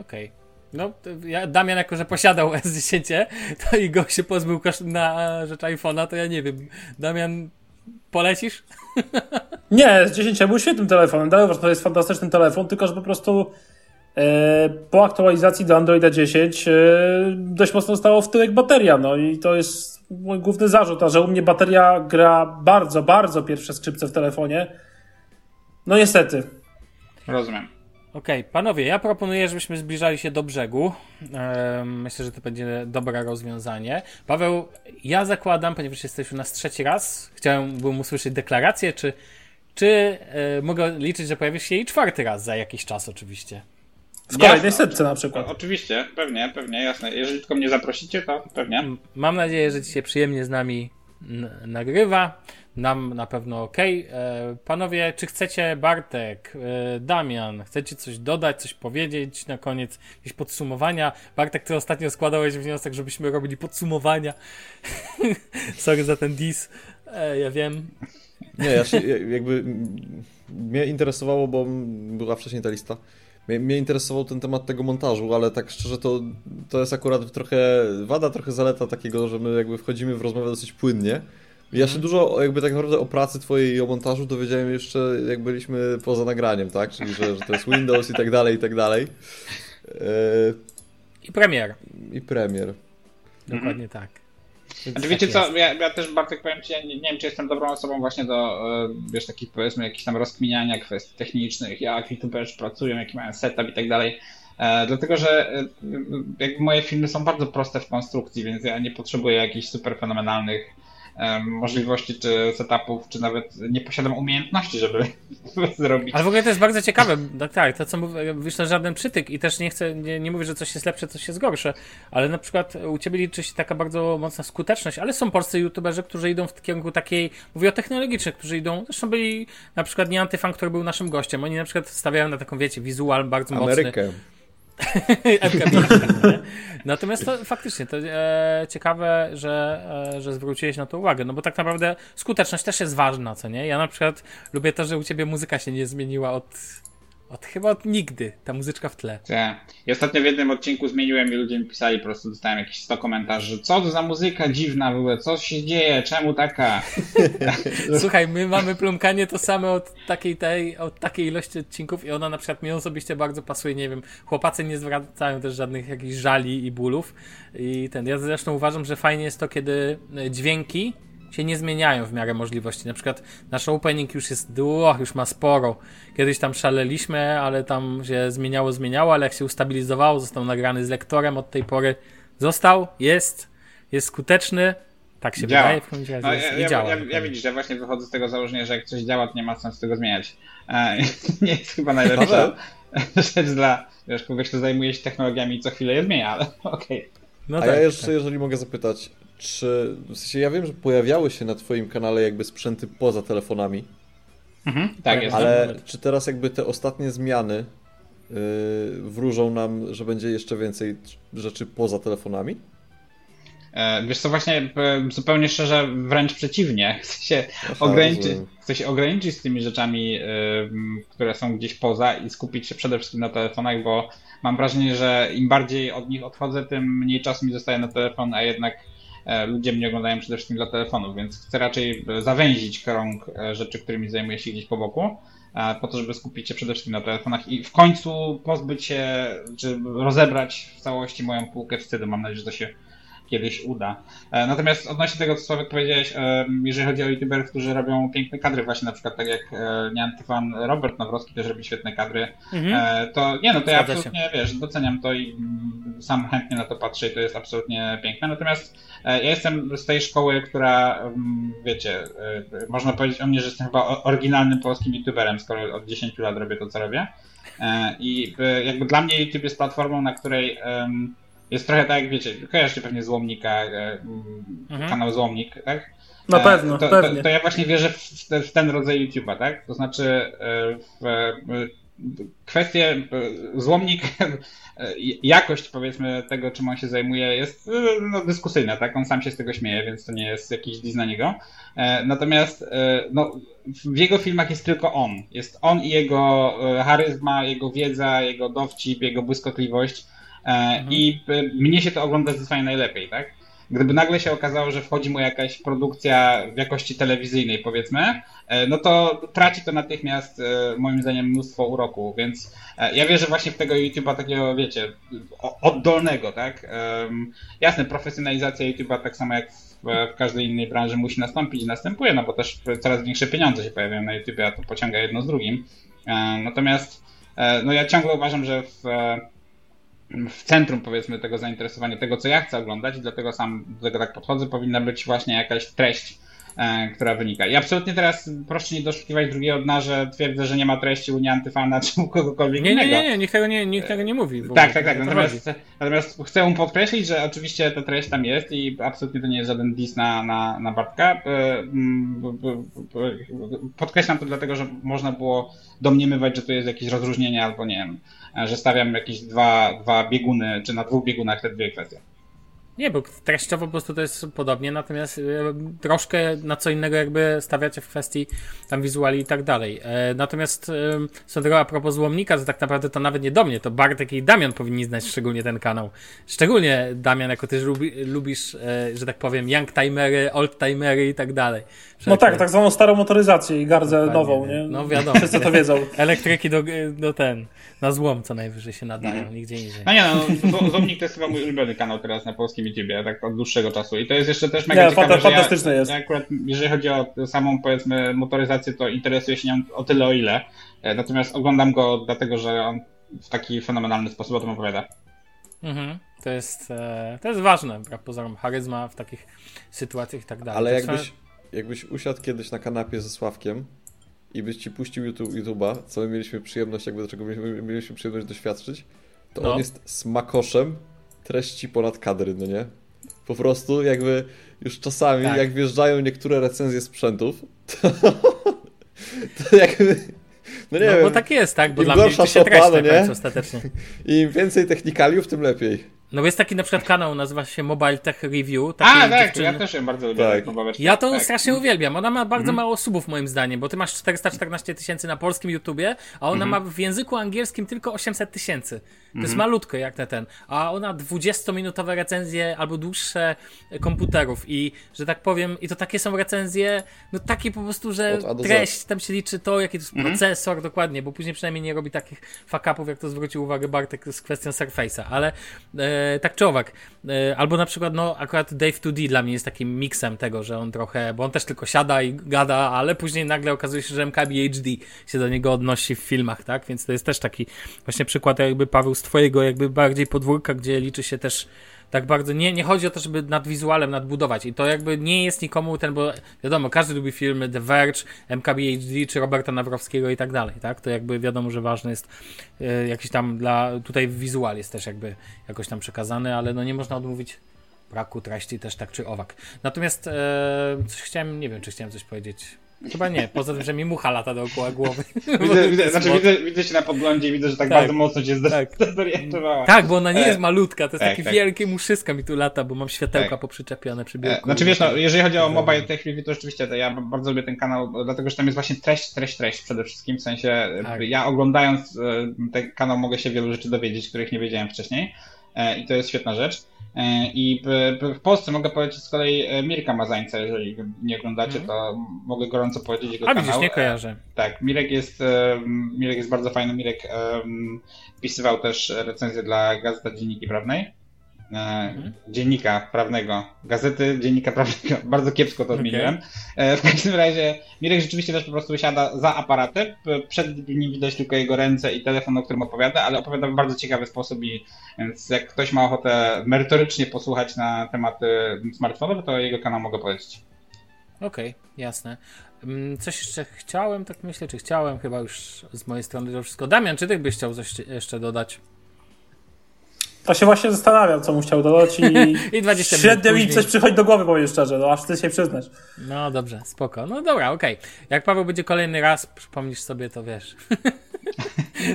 Speaker 2: Okej. No, to ja, Damian jako, że posiadał S10, to i go się pozbył na rzecz iPhone'a, to ja nie wiem. Damian, polecisz?
Speaker 7: Nie, z 10 był świetnym telefonem. Dalej to jest fantastyczny telefon, tylko że po prostu e, po aktualizacji do Androida 10 e, dość mocno stało w tyłek bateria. No i to jest mój główny zarzut, a że u mnie bateria gra bardzo, bardzo pierwsze skrzypce w telefonie. No niestety.
Speaker 5: Rozumiem.
Speaker 2: Okej, panowie, ja proponuję, żebyśmy zbliżali się do brzegu. Ehm, myślę, że to będzie dobre rozwiązanie. Paweł, ja zakładam, ponieważ jesteś u nas trzeci raz, chciałbym usłyszeć deklarację, czy, czy e, mogę liczyć, że pojawisz się i czwarty raz za jakiś czas oczywiście.
Speaker 7: W kolejnej
Speaker 5: Jasne.
Speaker 7: setce na przykład.
Speaker 5: Oczywiście, pewnie, pewnie, jasne. Jeżeli tylko mnie zaprosicie, to pewnie.
Speaker 2: Mam nadzieję, że ci się przyjemnie z nami n- nagrywa. Nam na pewno ok. E, panowie, czy chcecie, Bartek, e, Damian, chcecie coś dodać, coś powiedzieć na koniec, jakieś podsumowania? Bartek, ty ostatnio składałeś wniosek, żebyśmy robili podsumowania. Sorry za ten dis. E, ja wiem.
Speaker 4: Nie, ja się ja- jakby mnie interesowało, bo była wcześniej ta lista. Mnie, mnie interesował ten temat tego montażu, ale tak szczerze to, to jest akurat trochę wada, trochę zaleta takiego, że my jakby wchodzimy w rozmowę dosyć płynnie. Ja się dużo jakby tak naprawdę o pracy twojej i o montażu dowiedziałem jeszcze jak byliśmy poza nagraniem, tak? Czyli że, że to jest Windows i tak dalej, i tak dalej. Yy,
Speaker 2: I premier.
Speaker 4: I premier.
Speaker 2: Dokładnie tak.
Speaker 5: Znaczy,
Speaker 2: tak
Speaker 5: wiecie co, ja, ja też Bartek powiem Ci, ja nie, nie wiem czy jestem dobrą osobą właśnie do, e, wiesz, takich powiedzmy jakichś tam rozkminiania kwestii technicznych, jak youtuberzy pracują, jaki mają setup i tak dalej. E, dlatego, że e, jakby moje filmy są bardzo proste w konstrukcji, więc ja nie potrzebuję jakichś super fenomenalnych możliwości, czy setupów, czy nawet nie posiadam umiejętności, żeby zrobić.
Speaker 2: Ale w ogóle to jest bardzo ciekawe. Tak, tak to co mówię, wyszło żaden przytyk i też nie chcę, nie, nie mówię, że coś jest lepsze, coś jest gorsze, ale na przykład u ciebie liczy się taka bardzo mocna skuteczność, ale są polscy youtuberzy, którzy idą w kierunku takiej, mówię o technologicznych, którzy idą, zresztą byli na przykład nie Antyfan, który był naszym gościem, oni na przykład stawiają na taką, wiecie, wizual bardzo mocny.
Speaker 4: Amerykę.
Speaker 2: Nie? Natomiast to faktycznie to e, ciekawe, że, e, że zwróciłeś na to uwagę, no bo tak naprawdę skuteczność też jest ważna, co nie? Ja na przykład lubię to, że u ciebie muzyka się nie zmieniła od, od chyba od nigdy, ta muzyczka w tle.
Speaker 5: Tak. I ostatnio w jednym odcinku zmieniłem i ludzie mi pisali, po prostu dostałem jakieś 100 komentarzy, co to za muzyka dziwna w ogóle, co się dzieje, czemu taka?
Speaker 2: Słuchaj, my mamy plumkanie to same od takiej tej, od takiej ilości odcinków i ona na przykład mi osobiście bardzo pasuje, nie wiem, chłopacy nie zwracają też żadnych jakichś żali i bólów i ten, ja zresztą uważam, że fajnie jest to, kiedy dźwięki się nie zmieniają w miarę możliwości. Na przykład nasz opening już jest, o, już ma sporo. Kiedyś tam szaleliśmy, ale tam się zmieniało, zmieniało, ale jak się ustabilizowało, został nagrany z lektorem od tej pory. Został, jest, jest skuteczny. Tak się
Speaker 5: Działa.
Speaker 2: wydaje w końcu
Speaker 5: No,
Speaker 2: jest,
Speaker 5: ja,
Speaker 2: i
Speaker 5: ja,
Speaker 2: działa.
Speaker 5: ja, ja widzisz, że właśnie wychodzę z tego założenia, że jak coś działa, to nie ma sensu tego zmieniać. E, nie jest chyba najlepsza rzecz dla wiesz, kogoś, kto zajmuje się technologiami i co chwilę je zmienia, ale okej.
Speaker 2: No
Speaker 4: A
Speaker 2: tak,
Speaker 4: ja jeszcze,
Speaker 2: tak.
Speaker 4: jeżeli mogę zapytać, czy w sensie ja wiem, że pojawiały się na twoim kanale jakby sprzęty poza telefonami,
Speaker 5: Tak jest.
Speaker 4: ale czy teraz jakby te ostatnie zmiany yy, wróżą nam, że będzie jeszcze więcej rzeczy poza telefonami?
Speaker 5: E, Wiesz co, właśnie e, zupełnie szczerze, wręcz przeciwnie. Chcę się, ograniczyć, chcę się ograniczyć z tymi rzeczami, e, które są gdzieś poza i skupić się przede wszystkim na telefonach, bo mam wrażenie, że im bardziej od nich odchodzę, tym mniej czasu mi zostaje na telefon, a jednak ludzie mnie oglądają przede wszystkim dla telefonów, więc chcę raczej e, zawęzić krąg e, rzeczy, którymi zajmuję się gdzieś po boku, e, po to, żeby skupić się przede wszystkim na telefonach i w końcu pozbyć się, czy rozebrać w całości moją półkę wstydu. Mam nadzieję, że to się kiedyś uda. E, Natomiast odnośnie tego, co Sławek powiedziałeś, e, jeżeli chodzi o youtuberów, którzy robią piękne kadry, właśnie na przykład tak jak e, nieantyfan Robert Nawrocki też robi świetne kadry,
Speaker 2: Mhm.
Speaker 5: e, to nie no, to ja
Speaker 2: Zgadza się.
Speaker 5: absolutnie, wiesz, doceniam to i mm, sam chętnie na to patrzę i to jest absolutnie piękne. Natomiast e, ja jestem z tej szkoły, która, mm, wiecie, e, można powiedzieć o mnie, że jestem chyba oryginalnym polskim youtuberem, skoro od 10 lat robię to, co robię. E, I e, jakby dla mnie YouTube jest platformą, na której em, jest trochę tak, jak wiecie, kojarzycie pewnie Złomnika, e, mm,
Speaker 2: Mhm.
Speaker 5: kanał Złomnik, tak?
Speaker 7: Na
Speaker 5: E,
Speaker 7: pewno,
Speaker 5: to,
Speaker 7: pewnie.
Speaker 5: To, to ja właśnie wierzę w, te, w ten rodzaj YouTube'a, tak? To znaczy e, w kwestie złomnik, jakość powiedzmy tego, czym on się zajmuje jest no, dyskusyjna, tak? On sam się z tego śmieje, więc to nie jest jakiś diss na niego. Natomiast no, w jego filmach jest tylko on. Jest on i jego charyzma, jego wiedza, jego dowcip, jego błyskotliwość. E, I e, mnie się to ogląda zdecydowanie najlepiej, tak? Gdyby nagle się okazało, że wchodzi mu jakaś produkcja w jakości telewizyjnej, powiedzmy, e, no to traci to natychmiast, moim zdaniem, mnóstwo uroku. Więc ja wierzę właśnie w tego YouTube'a takiego, wiecie, oddolnego, tak? Jasne, profesjonalizacja YouTube'a, tak samo jak w, każdej innej branży, musi nastąpić i następuje, no bo też coraz większe pieniądze się pojawiają na YouTube'ie, a to pociąga jedno z drugim. Natomiast no ja ciągle uważam, że w w centrum powiedzmy tego zainteresowania, tego co ja chcę oglądać i dlatego sam do tego tak podchodzę, powinna być właśnie jakaś treść, e, która wynika. I absolutnie teraz proszę nie doszukiwać drugiego dna, że twierdzę, że nie ma treści u nieantyfana czy u kogokolwiek
Speaker 2: Nie, nie,
Speaker 5: innego.
Speaker 2: nie, nie, nikt tego nie, nikt tego nie mówi.
Speaker 5: Tak, tak, tak. Natomiast, natomiast chcę mu podkreślić, że oczywiście ta treść tam jest i absolutnie to nie jest żaden diss na, na, na Bartka. E, Podkreślam to dlatego, że można było domniemywać, że to jest jakieś rozróżnienie albo nie wiem, że stawiam jakieś dwa, dwa bieguny, czy na dwóch biegunach te dwie kwestie.
Speaker 2: Nie, bo treściowo po prostu to jest podobnie, natomiast e, troszkę na co innego jakby stawiacie w kwestii tam wizuali i tak dalej. E, natomiast e, Sandro, a propos złomnika, to tak naprawdę to nawet nie do mnie, to Bartek i Damian powinni znać szczególnie ten kanał. Szczególnie Damian, jako ty lubi, lubisz, e, że tak powiem, youngtimery, oldtimery i tak dalej.
Speaker 7: No
Speaker 2: Wszelkie-
Speaker 7: tak, tak zwaną starą motoryzację i gardzę
Speaker 2: Dokładnie,
Speaker 7: nową,
Speaker 2: nie? No wiadomo.
Speaker 7: Wszyscy to wiedzą.
Speaker 2: Elektryki do, do ten, na złom co najwyżej się nadają, nigdzie indziej.
Speaker 5: No nie no, Zomnik to jest chyba mój ulubiony kanał teraz na polskim Tak od dłuższego czasu. I to jest jeszcze też mega
Speaker 7: Nie,
Speaker 5: ciekawe,
Speaker 7: fanta-
Speaker 5: że ja,
Speaker 7: fantastyczne jest.
Speaker 5: ja akurat, jeżeli chodzi o samą, powiedzmy, motoryzację, to interesuję się nią o tyle, o ile. E, Natomiast oglądam go dlatego, że on w taki fenomenalny sposób o tym opowiada.
Speaker 2: Mhm. To jest, e, to jest ważne, wbrew pozorom, charyzma w takich sytuacjach i tak dalej.
Speaker 4: Ale jakbyś, jakbyś usiadł kiedyś na kanapie ze Sławkiem i byś ci puścił YouTube, YouTube'a, co my mieliśmy przyjemność, jakby do czego mieliśmy, mieliśmy przyjemność doświadczyć, to
Speaker 2: No.
Speaker 4: on jest smakoszem treści ponad kadry, no nie? Po prostu jakby już czasami,
Speaker 2: Tak.
Speaker 4: jak wjeżdżają niektóre recenzje sprzętów, to, to jakby, no nie
Speaker 2: No
Speaker 4: wiem,
Speaker 2: bo tak jest, tak? Bo
Speaker 4: im
Speaker 2: dla mnie liczy się
Speaker 4: szopa, no nie?
Speaker 2: ostatecznie.
Speaker 4: im więcej technikaliów, tym lepiej.
Speaker 2: No bo jest taki na przykład kanał, nazywa się Mobile Tech Review.
Speaker 5: A, tak,
Speaker 2: dziewczyny-
Speaker 5: ja też ją bardzo lubię.
Speaker 4: Tak.
Speaker 2: Ja to
Speaker 5: tak.
Speaker 2: strasznie uwielbiam. Ona ma bardzo mało subów moim zdaniem, bo ty masz 414 tysięcy na polskim YouTubie, a ona ma w języku angielskim tylko 800 tysięcy. To jest malutko jak na ten. A ona 20-minutowe recenzje albo dłuższe komputerów i, że tak powiem, i to takie są recenzje, no takie po prostu, że treść, tam się liczy to, jaki to jest procesor, dokładnie, bo później przynajmniej nie robi takich fuck-upów, jak to zwrócił uwagę Bartek z kwestią Surface'a, ale e, tak czy owak. E, albo na przykład, no akurat Dave 2D dla mnie jest takim miksem tego, że on trochę, bo on też tylko siada i gada, ale później nagle okazuje się, że MKB HD się do niego odnosi w filmach, tak? Więc to jest też taki właśnie przykład jakby Paweł z twojego jakby bardziej podwórka, gdzie liczy się też tak bardzo, nie, nie chodzi o to, żeby nad wizualem nadbudować i to jakby nie jest nikomu ten, bo wiadomo, każdy lubi filmy The Verge, MKB HD czy Roberta Nawrowskiego i tak dalej, tak? To jakby wiadomo, że ważne jest e, jakiś tam dla, tutaj wizual jest też jakby jakoś tam przekazany, ale no nie można odmówić braku treści też tak czy owak. Natomiast e, coś chciałem, nie wiem, czy chciałem coś powiedzieć. Chyba nie, poza tym, że mi mucha lata dookoła głowy.
Speaker 5: Widzę, widzę, znaczy widzę, widzę się na podglądzie i widzę, że tak,
Speaker 2: Tak.
Speaker 5: bardzo mocno cię
Speaker 2: Tak.
Speaker 5: zdezorientowała.
Speaker 2: Tak, bo ona nie
Speaker 5: E,
Speaker 2: jest malutka, to jest
Speaker 5: tak,
Speaker 2: takie
Speaker 5: tak.
Speaker 2: wielkie muszyska mi tu lata, bo mam światełka
Speaker 5: Tak.
Speaker 2: poprzyczepione przy
Speaker 5: E,
Speaker 2: biurku.
Speaker 5: Znaczy wiesz, no, jeżeli chodzi o Mobile Tech Review, to rzeczywiście to ja bardzo lubię ten kanał, dlatego że tam jest właśnie treść, treść, treść przede wszystkim, w sensie e,
Speaker 2: Tak.
Speaker 5: ja oglądając e, ten kanał mogę się wielu rzeczy dowiedzieć, których nie wiedziałem wcześniej e, i to jest świetna rzecz. E, I w, Polsce mogę polecić z kolei e, Mirka Mazańca, jeżeli nie oglądacie, to mogę gorąco polecić jego
Speaker 2: Mhm. A
Speaker 5: kanał.
Speaker 2: widzisz, nie kojarzę.
Speaker 5: Tak, Mirek jest, e, Mirek jest bardzo fajny. Mirek e, wpisywał też recenzję dla Gazety Dzienniki Prawnej. E, Dziennika prawnego, gazety dziennika prawnego. Bardzo kiepsko to zmieniłem. E, w każdym razie Mirek rzeczywiście też po prostu siada za aparatem. Przed nim widać tylko jego ręce i telefon, o którym opowiada, ale opowiada w bardzo ciekawy sposób i więc jak ktoś ma ochotę merytorycznie posłuchać na tematy smartfonowe, to jego kanał mogę polecić.
Speaker 2: Okej, jasne. Mm, Coś jeszcze chciałem, tak myślę, czy chciałem, chyba już z mojej strony to wszystko. Damian, czy ty byś chciał coś jeszcze dodać?
Speaker 7: To się właśnie zastanawiam, co mu chciał dodać i,
Speaker 2: I 20 minut
Speaker 7: średnio mi coś przychodzi do głowy, powiem szczerze, no aż chcę się przyznać.
Speaker 2: No dobrze, spoko. No dobra, okej. Jak Paweł będzie kolejny raz, przypomnisz sobie, to wiesz.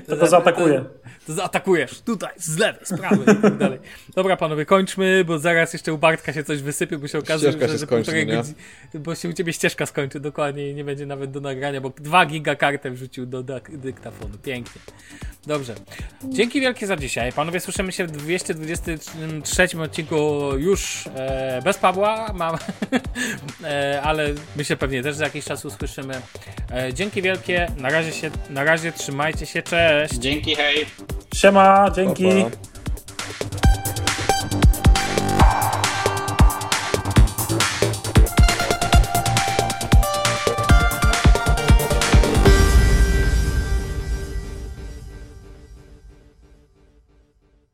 Speaker 7: To, to zaatakuję.
Speaker 2: To zaatakujesz tutaj, z lewej, z prawej i tak dalej. Dobra, panowie, kończmy, bo zaraz jeszcze u Bartka się coś wysypie, bo się okaże,
Speaker 4: Ścieżka
Speaker 2: że,
Speaker 4: się
Speaker 2: że
Speaker 4: skończy,
Speaker 2: półtorej
Speaker 4: no
Speaker 2: godziny, bo się u ciebie ścieżka skończy dokładnie i nie będzie nawet do nagrania, bo 2 giga kartę wrzucił do dyktafonu. Pięknie. Dobrze. Dzięki wielkie za dzisiaj. Panowie, słyszymy się w 223 odcinku już e, bez Pawła, mam, e, ale my się pewnie też za jakiś czas usłyszymy. E, dzięki wielkie. Na razie się, na razie trzymajcie się. Cześć.
Speaker 5: Dzięki, hej!
Speaker 7: Siema, dzięki.
Speaker 4: Pa, pa.